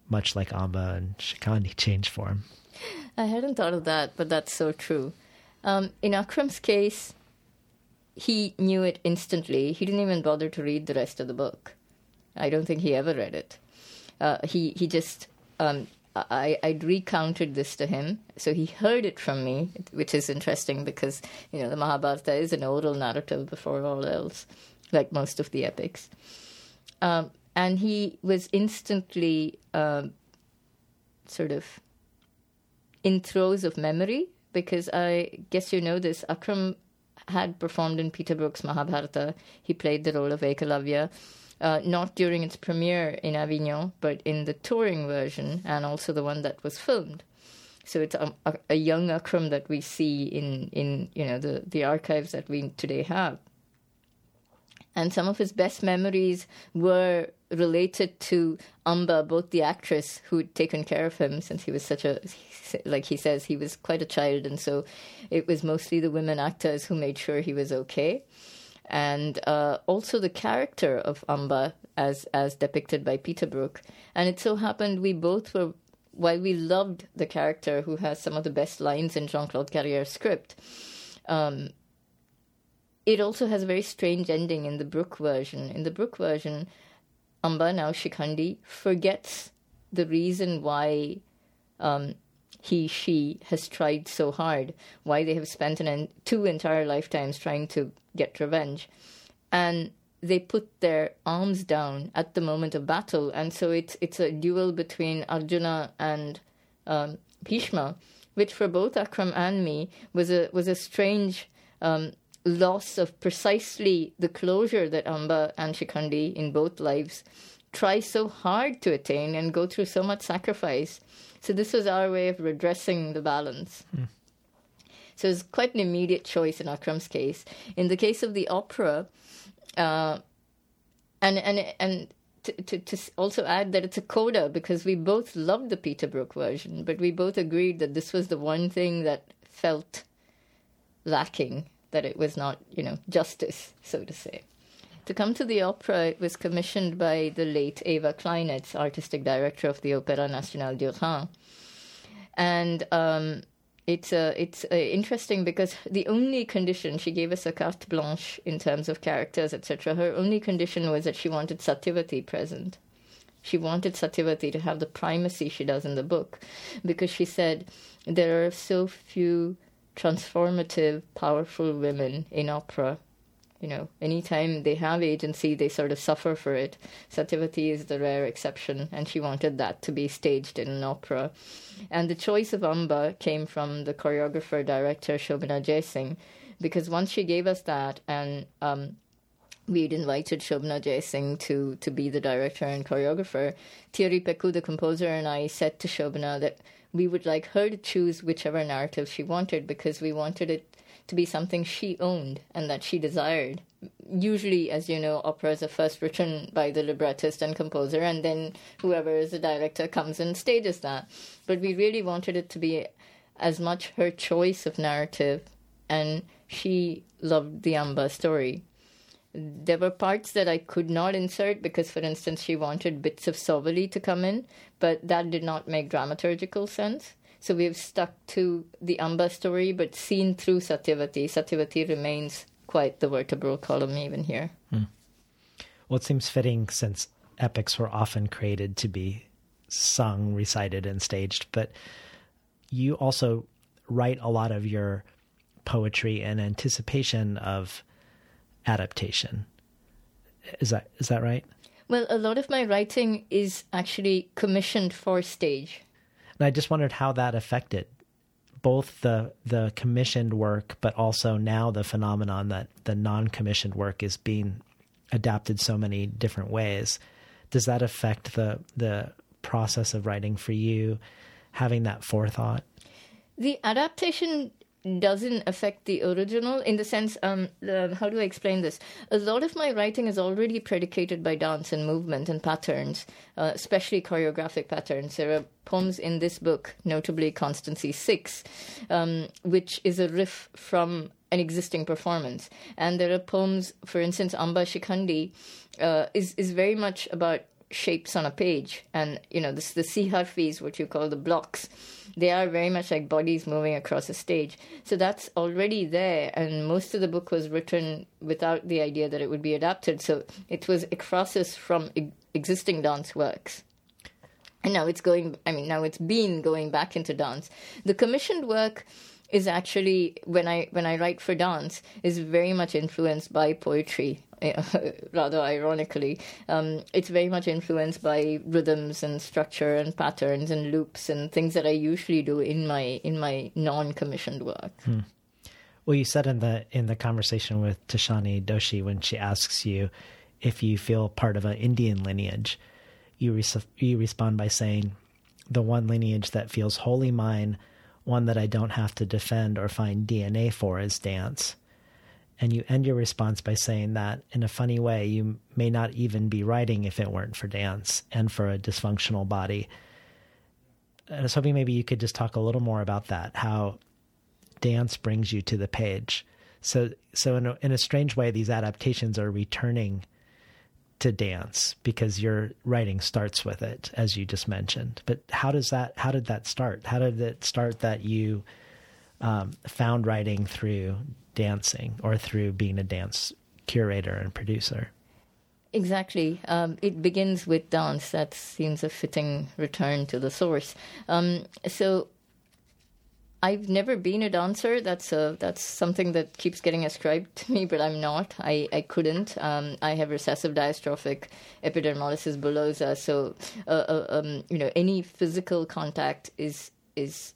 much like Amba and Shikhandi change form? I hadn't thought of that, but that's so true. Um, in Akram's case, he knew it instantly. He didn't even bother to read the rest of the book. I don't think he ever read it. Uh, he he just um, I I'd recounted this to him, so he heard it from me, which is interesting because you know the Mahabharata is an oral narrative before all else, like most of the epics. Um, and he was instantly um, sort of in throes of memory because I guess you know this. Akram had performed in Peter Brook's Mahabharata. He played the role of Ekalavya, uh, not during its premiere in Avignon, but in the touring version and also the one that was filmed. So it's a, a, a young Akram that we see in, in you know the, the archives that we today have. And some of his best memories were related to Amba, both the actress who'd taken care of him since he was such a, like he says, he was quite a child. And so it was mostly the women actors who made sure he was okay. And uh, also the character of Amba as, as depicted by Peter Brook. And it so happened we both were, while we loved the character who has some of the best lines in Jean Claude Carriere's script, um, it also has a very strange ending in the Brook version. In the Brook version, Amba, now Shikhandi, forgets the reason why um, he, she has tried so hard, why they have spent an, two entire lifetimes trying to get revenge. And they put their arms down at the moment of battle. And so it's, it's a duel between Arjuna and um, Bhishma, which for both Akram and me was a, was a strange. Um, loss of precisely the closure that Amba and Shikhandi in both lives try so hard to attain and go through so much sacrifice. So this was our way of redressing the balance. Mm. So it's quite an immediate choice in Akram's case. In the case of the opera, uh, and and and to, to, to, also add that it's a coda because we both loved the Peter Brook version, but we both agreed that this was the one thing that felt lacking that it was not, you know, justice, so to say. To come to the opera, it was commissioned by the late Eva Kleinitz, artistic director of the Opéra National du Rhin. And um, it's uh, it's uh, interesting because the only condition she gave us a carte blanche in terms of characters, etc. Her only condition was that she wanted Satyavati present. She wanted Satyavati to have the primacy she does in the book, because she said there are so few transformative, powerful women in opera. You know, anytime they have agency, they sort of suffer for it. Satyavati is the rare exception, and she wanted that to be staged in an opera. And the choice of Amba came from the choreographer director Shobana Jeyasingh, because once she gave us that, and um, we'd invited Shobana Jeyasingh to, to be the director and choreographer, Thierry Pécou, the composer, and I said to Shobana that we would like her to choose whichever narrative she wanted because we wanted it to be something she owned and that she desired. Usually, as you know, operas are first written by the librettist and composer, and then whoever is the director comes and stages that. But we really wanted it to be as much her choice of narrative, and she loved the Amba story there were parts that I could not insert because, for instance, she wanted bits of Sauvali to come in, but that did not make dramaturgical sense. So we've stuck to the Amba story, but seen through Satyavati. Satyavati remains quite the vertebral column even here. Hmm. Well, it seems fitting since epics were often created to be sung, recited, and staged, but you also write a lot of your poetry in anticipation of adaptation. Is that is that right? Well, a lot of my writing is actually commissioned for stage. And I just wondered how that affected both the the commissioned work, but also now the phenomenon that the non-commissioned work is being adapted so many different ways. Does that affect the the process of writing for you, having that forethought? The adaptation doesn't affect the original in the sense um uh, how do i explain this? A lot of my writing is already predicated by dance and movement and patterns uh, especially choreographic patterns. There are poems in this book notably constancy 6 um, which is a riff from an existing performance. And there are poems for instance amba shikhandi uh, is is very much about shapes on a page. And you know this the siharfis what you call the blocks they are very much like bodies moving across a stage. So that's already there. And most of the book was written without the idea that it would be adapted. So it was ekphrasis from e- existing dance works. And now it's going i mean now it's been going back into dance. The commissioned work is actually when i when i write for dance is very much influenced by poetry rather ironically um, it's very much influenced by rhythms and structure and patterns and loops and things that i usually do in my in my non-commissioned work Hmm. Well, you said in the in the conversation with Tishani Doshi when she asks you if you feel part of an Indian lineage, you you respond by saying, "The one lineage that feels wholly mine, one that I don't have to defend or find DNA for, is dance." And you end your response by saying that in a funny way, you may not even be writing if it weren't for dance and for a dysfunctional body. I was hoping maybe you could just talk a little more about that. How dance brings you to the page. So, so in a, in a strange way, these adaptations are returning to dance because your writing starts with it, as you just mentioned. But how does that? How did that start? How did it start that you um, found writing through dancing or through being a dance curator and producer? Exactly. Um, it begins with dance. That seems a fitting return to the source. Um, so I've never been a dancer. That's a, that's something that keeps getting ascribed to me, but I'm not. I, I couldn't. Um, I have recessive dystrophic epidermolysis bullosa, so uh, uh, um, you know any physical contact is is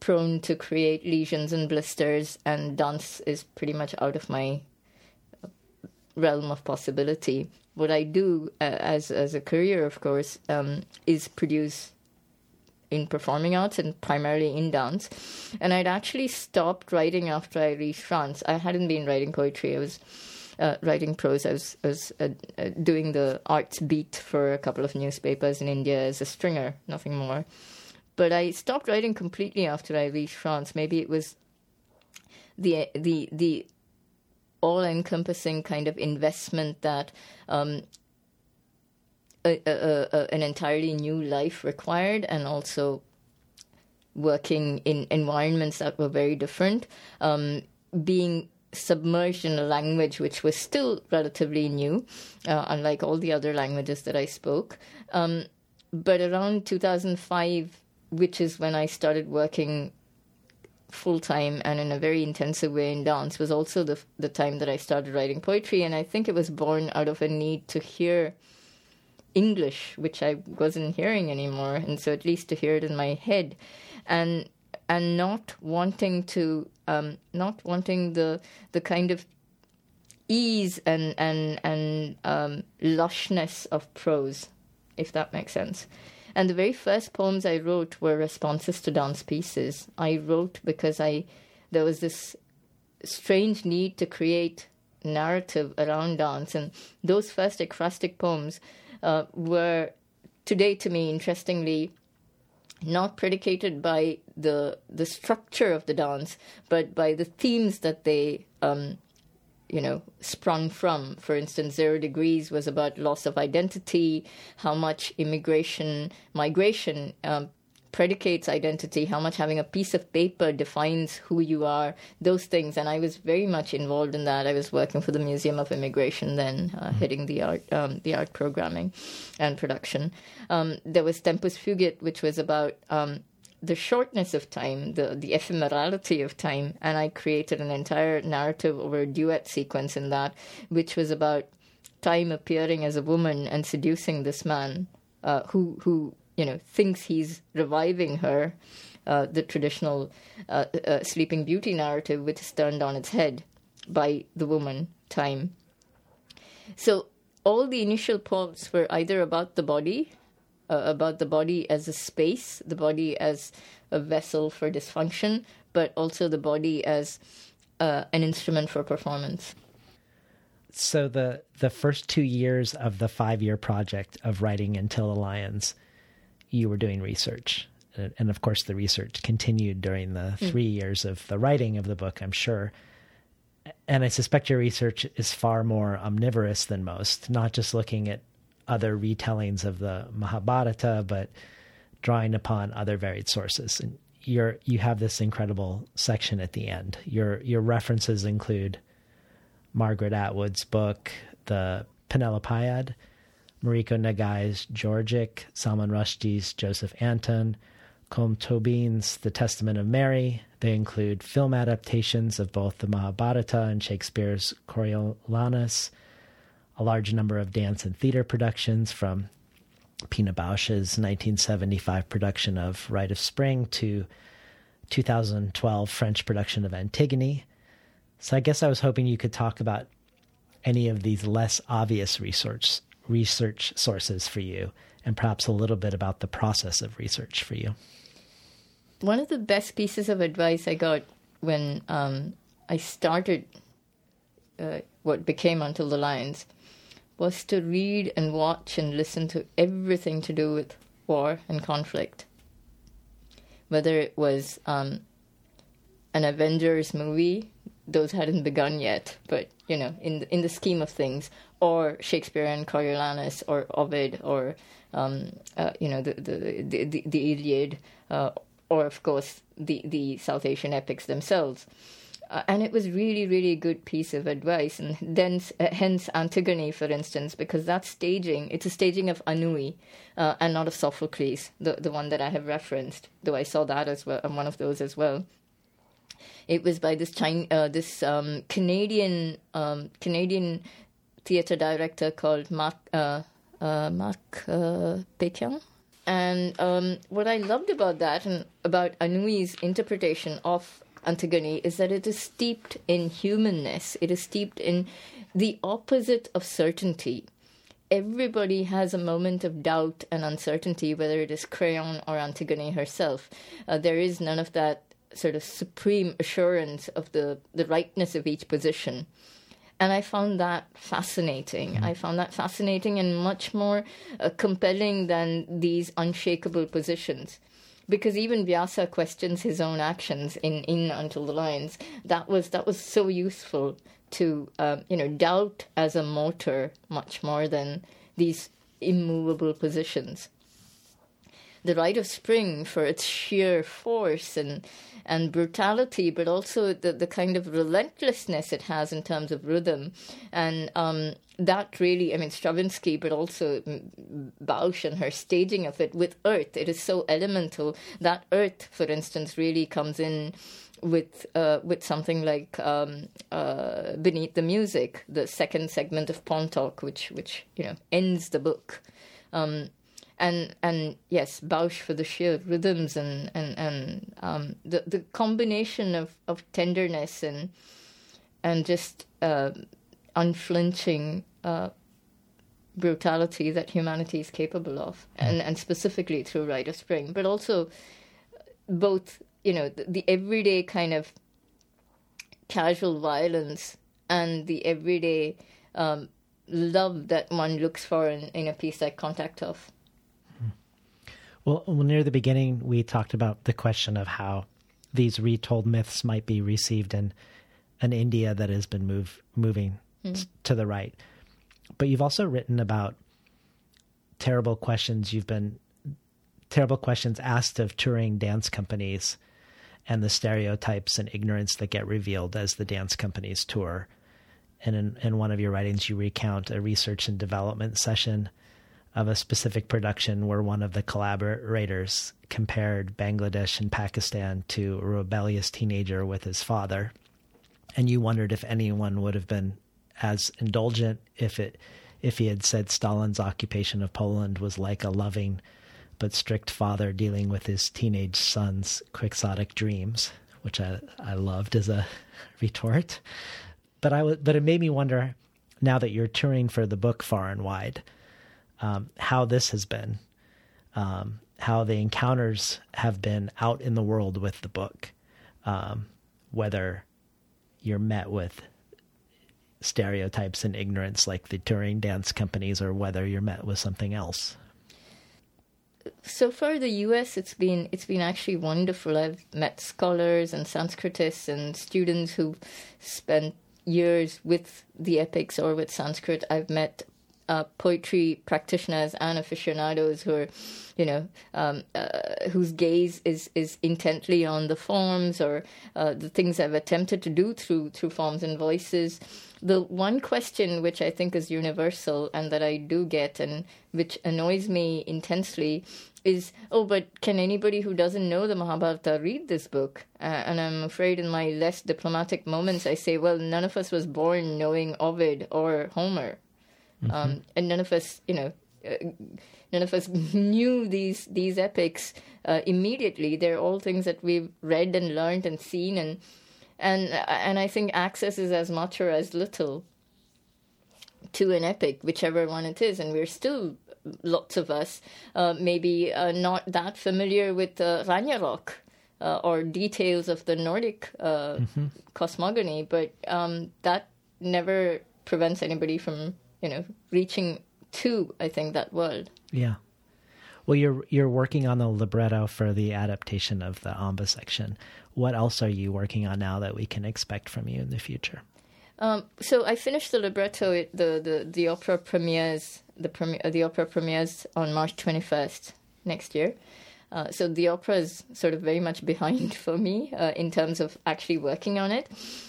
prone to create lesions and blisters, and dance is pretty much out of my realm of possibility. What I do uh, as as a career, of course, um, is produce in performing arts and primarily in dance. And I'd actually stopped writing after I reached France. I hadn't been writing poetry. I was uh, writing prose. I was, I was uh, uh, doing the arts beat for a couple of newspapers in India as a stringer, nothing more. But I stopped writing completely after I reached France. Maybe it was the the the all-encompassing kind of investment that um, a, a, a, an entirely new life required, and also working in environments that were very different, um, being submerged in a language which was still relatively new, uh, unlike all the other languages that I spoke. Um, but around 2005, which is when I started working full time and in a very intensive way in dance, was also the the time that I started writing poetry, and I think it was born out of a need to hear English, which I wasn't hearing anymore, and so at least to hear it in my head, and and not wanting to um, not wanting the the kind of ease and and and um, lushness of prose, if that makes sense. And the very first poems I wrote were responses to dance pieces. I wrote because I there was this strange need to create narrative around dance, and those first ekphrastic poems uh, were today to me interestingly not predicated by the the structure of the dance, but by the themes that they um, you know sprung from. For instance, Zero Degrees was about loss of identity, how much immigration migration um, predicates identity, how much having a piece of paper defines who you are, those things. And I was very much involved in that. I was working for the Museum of Immigration then, uh, heading the art, um, the art programming and production. Um, there was Tempus Fugit, which was about um, the shortness of time, the the ephemerality of time, and I created an entire narrative over a duet sequence in that, which was about time appearing as a woman and seducing this man, uh, who who you know thinks he's reviving her. Uh, the traditional uh, uh, Sleeping Beauty narrative, which is turned on its head by the woman, time. So all the initial poems were either about the body uh, about the body as a space, the body as a vessel for dysfunction, but also the body as uh, an instrument for performance. So the the first two years of the five year project of writing Until the Lions, you were doing research, and, and of course the research continued during the Mm. three years of the writing of the book. I'm sure, and I suspect your research is far more omnivorous than most, not just looking at other retellings of the Mahabharata, but drawing upon other varied sources. And you're you have this incredible section at the end. Your your references include Margaret Atwood's book, The Penelopiad, Mariko Nagai's Georgic, Salman Rushdie's Joseph Anton, Colm Tóibín's The Testament of Mary. They include film adaptations of both the Mahabharata and Shakespeare's Coriolanus, a large number of dance and theater productions from Pina Bausch's 1975 production of Rite of Spring to 2012 French production of Antigone. So I guess I was hoping you could talk about any of these less obvious research research sources for you and perhaps a little bit about the process of research for you. One of the best pieces of advice I got when um, I started uh, what became Until the Lions was to read and watch and listen to everything to do with war and conflict. Whether it was um, an Avengers movie, those hadn't begun yet, but you know, in the, in the scheme of things, or Shakespeare and Coriolanus, or Ovid, or um, uh, you know, the the the, the, the Iliad, uh, or of course the the South Asian epics themselves. Uh, and it was really, really good piece of advice, and then uh, hence Antigone, for instance, because that staging it's a staging of Anouilh, uh, and not of Sophocles, the the one that I have referenced. Though I saw that as well, and one of those as well. It was by this China, uh, this um, Canadian um, Canadian theater director called Mark uh, uh, Marc uh, Pétion. And um, what I loved about that and about Anouilh's interpretation of Antigone is that it is steeped in humanness. It is steeped in the opposite of certainty. Everybody has a moment of doubt and uncertainty, whether it is Creon or Antigone herself. Uh, there is none of that sort of supreme assurance of the, the rightness of each position. And I found that fascinating. I found that fascinating and much more uh, compelling than these unshakable positions. Because even Vyasa questions his own actions in, in Until the Lions. That was that was so useful to uh, you know doubt as a motor much more than these immovable positions the Rite of Spring for its sheer force and and brutality, but also the, the kind of relentlessness it has in terms of rhythm. And um, that really, I mean, Stravinsky, but also Bausch and her staging of it with earth. It is so elemental. That earth, for instance, really comes in with uh, with something like um, uh, Beneath the Music, the second segment of Pontoc, which, which you know, ends the book. Um, and and yes, Bausch for the sheer rhythms and and and um, the the combination of, of tenderness and and just uh, unflinching uh, brutality that humanity is capable of, and and specifically through Rite of Spring, but also both you know the, the everyday kind of casual violence and the everyday um, love that one looks for in, in a piece like Kontakthof. Well, near the beginning, we talked about the question of how these retold myths might be received in an India that has been move, moving Mm. to the right. But you've also written about terrible questions you've been terrible questions asked of touring dance companies and the stereotypes and ignorance that get revealed as the dance companies tour. And in, in one of your writings, you recount a research and development session of a specific production where one of the collaborators compared Bangladesh and Pakistan to a rebellious teenager with his father. And you wondered if anyone would have been as indulgent if it if he had said Stalin's occupation of Poland was like a loving but strict father dealing with his teenage son's quixotic dreams, which I, I loved as a retort. But I but it made me wonder now that you're touring for the book far and wide, um, how this has been. um, how the encounters have been out in the world with the book, um, whether you're met with stereotypes and ignorance like the touring dance companies or whether you're met with something else so far the US it's been it's been actually wonderful. I've met scholars and Sanskritists and students who spent years with the epics or with Sanskrit. I've met uh, poetry practitioners and aficionados who are, you know, um, uh, whose gaze is is intently on the forms or uh, the things I've attempted to do through through forms and voices. The one question which I think is universal and that I do get and which annoys me intensely is, oh, but can anybody who doesn't know the Mahabharata read this book? Uh, and I'm afraid in my less diplomatic moments, I say, well, none of us was born knowing Ovid or Homer. Mm-hmm. Um, and none of us, you know, uh, none of us knew these these epics uh, immediately. They're all things that we've read and learned and seen, and and and I think access is as much or as little to an epic, whichever one it is, and we're still lots of us uh, maybe uh, not that familiar with uh, Ragnarok. Uh, or details of the Nordic uh, mm-hmm. cosmogony, but um, that never prevents anybody from you know, reaching to I think that world. Yeah. Well, you're you're working on the libretto for the adaptation of the Amba section. What else are you working on now that we can expect from you in the future? Um, so I finished the libretto. The, the the opera premieres the premi- the opera premieres on March twenty first next year. Uh, so the opera is sort of very much behind for me uh, in terms of actually working on it.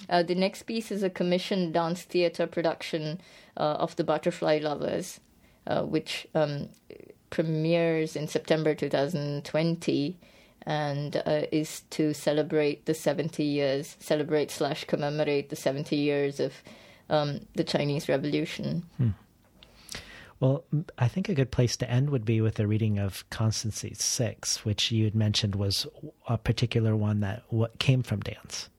Uh, the next piece is a commissioned dance theater production uh, of The Butterfly Lovers, uh, which um, premieres in September 2020 and uh, is to celebrate the 70 years, celebrate slash commemorate the 70 years of um, the Chinese Revolution. Hmm. Well, I think a good place to end would be with a reading of Constancy 6, which you had mentioned was a particular one that what came from dance.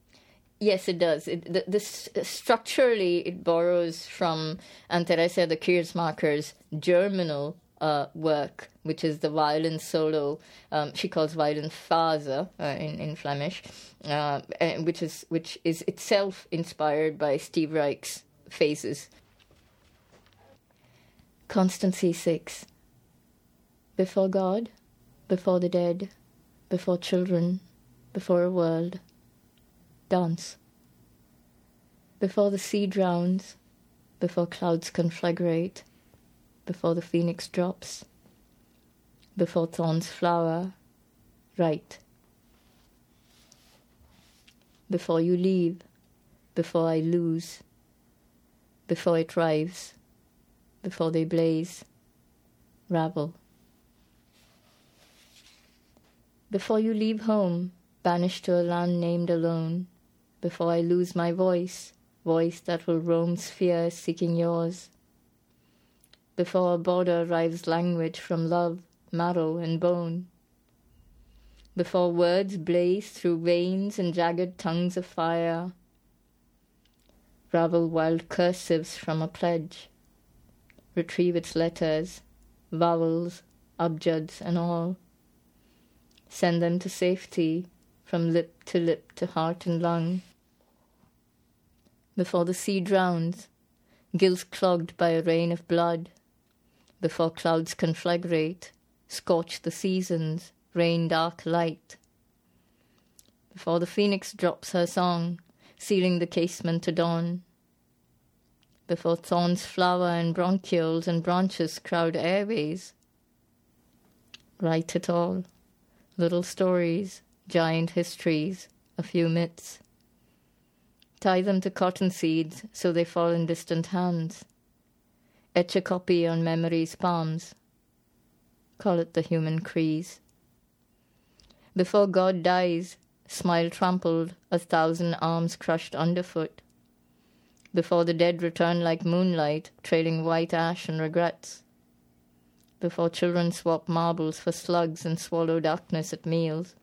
Yes, it does. It, the, this structurally, it borrows from Anne Teresa de Keersmaeker's germinal uh, work, which is the violin solo. Um, she calls violin phase uh, in in Flemish, uh, which is which is itself inspired by Steve Reich's phases. Constancy 6. Before God, before the dead, before children, before a world, dance. Before the sea drowns, before clouds conflagrate, before the phoenix drops, before thorns flower, write. Before you leave, before I lose, before it rives before they blaze, ravel. Before you leave home, banished to a land named alone, before I lose my voice, voice that will roam spheres seeking yours. Before a border rives language from love, marrow, and bone. Before words blaze through veins and jagged tongues of fire. Ravel wild cursives from a pledge retrieve its letters, vowels, abjads, and all. Send them to safety from lip to lip to heart and lung. Before the sea drowns, gills clogged by a rain of blood, before clouds conflagrate, scorch the seasons, rain dark light. Before the phoenix drops her song, sealing the casement to dawn, before thorns flower and bronchioles and branches crowd airways. Write it all. Little stories, giant histories, a few myths. Tie them to cotton seeds so they fall in distant hands. Etch a copy on memory's palms. Call it the human crease. Before God dies, smile trampled, a thousand arms crushed underfoot before the dead return like moonlight, trailing white ash and regrets. Before children swap marbles for slugs and swallow darkness at meals.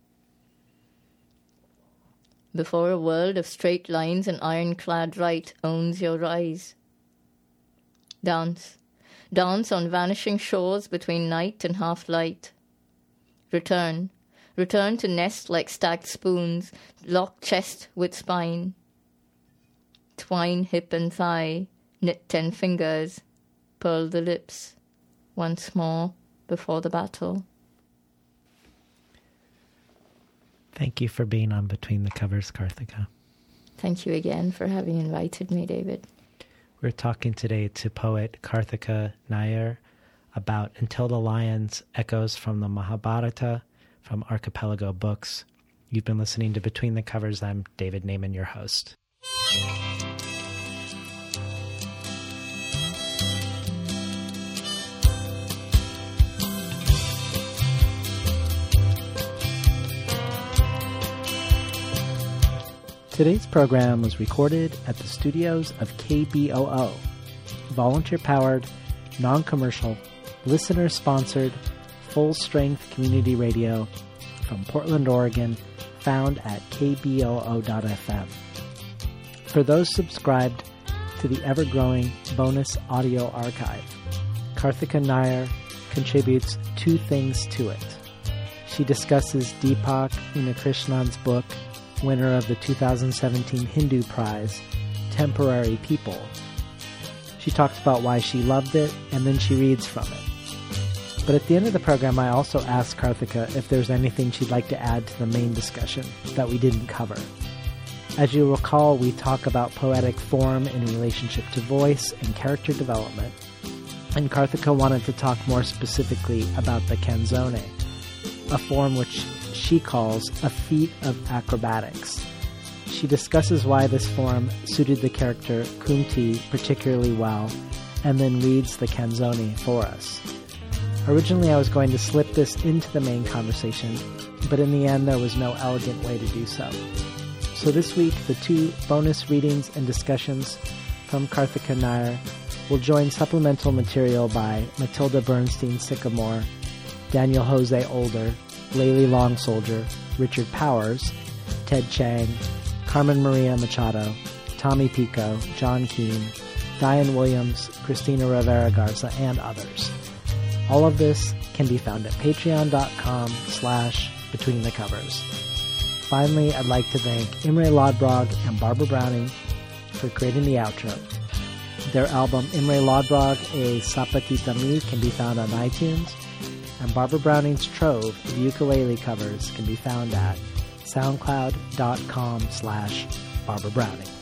Before a world of straight lines and ironclad right owns your rise. Dance. Dance on vanishing shores between night and half light. Return. Return to nest like stacked spoons, lock chest with spine. Twine hip and thigh, knit ten fingers, pearl the lips. Once more before the battle. Thank you for being on Between the Covers, Karthika. Thank you again for having invited me, David. We're talking today to poet Karthika Nair about Until the Lions Echoes from the Mahabharata from Archipelago Books. You've been listening to Between the Covers. I'm David Naimon, your host. Today's program was recorded at the studios of KBOO, volunteer powered, non commercial, listener sponsored, full strength community radio from Portland, Oregon, found at kboo.fm. For those subscribed to the ever growing bonus audio archive, Karthika Nair contributes two things to it. She discusses Deepak Unnikrishnan's book, winner of the 2017 Hindu Prize, Temporary People. She talks about why she loved it, and then she reads from it. But at the end of the program, I also asked Karthika if there's anything she'd like to add to the main discussion that we didn't cover. As you recall, we talk about poetic form in relationship to voice and character development, and Karthika wanted to talk more specifically about the canzone, a form which she calls a feat of acrobatics. She discusses why this form suited the character Kunti particularly well, and then reads the canzone for us. Originally, I was going to slip this into the main conversation, but in the end, there was no elegant way to do so. So this week, the two bonus readings and discussions from Karthika Nair will join supplemental material by Mattilda Bernstein Sycamore, Daniel Jose Older, Layli Long Soldier, Richard Powers, Ted Chiang, Carmen Maria Machado, Tommy Pico, John Keene, Diane Williams, Cristina Rivera Garza, and others. All of this can be found at patreon.com slash between the covers. Finally, I'd like to thank Imre Lodbrog and Barbara Browning for creating the outro. Their album Imre Lodbrog, A Sapatita Mi can be found on iTunes, and Barbara Browning's trove of ukulele covers can be found at soundcloud.com slash Barbara Browning.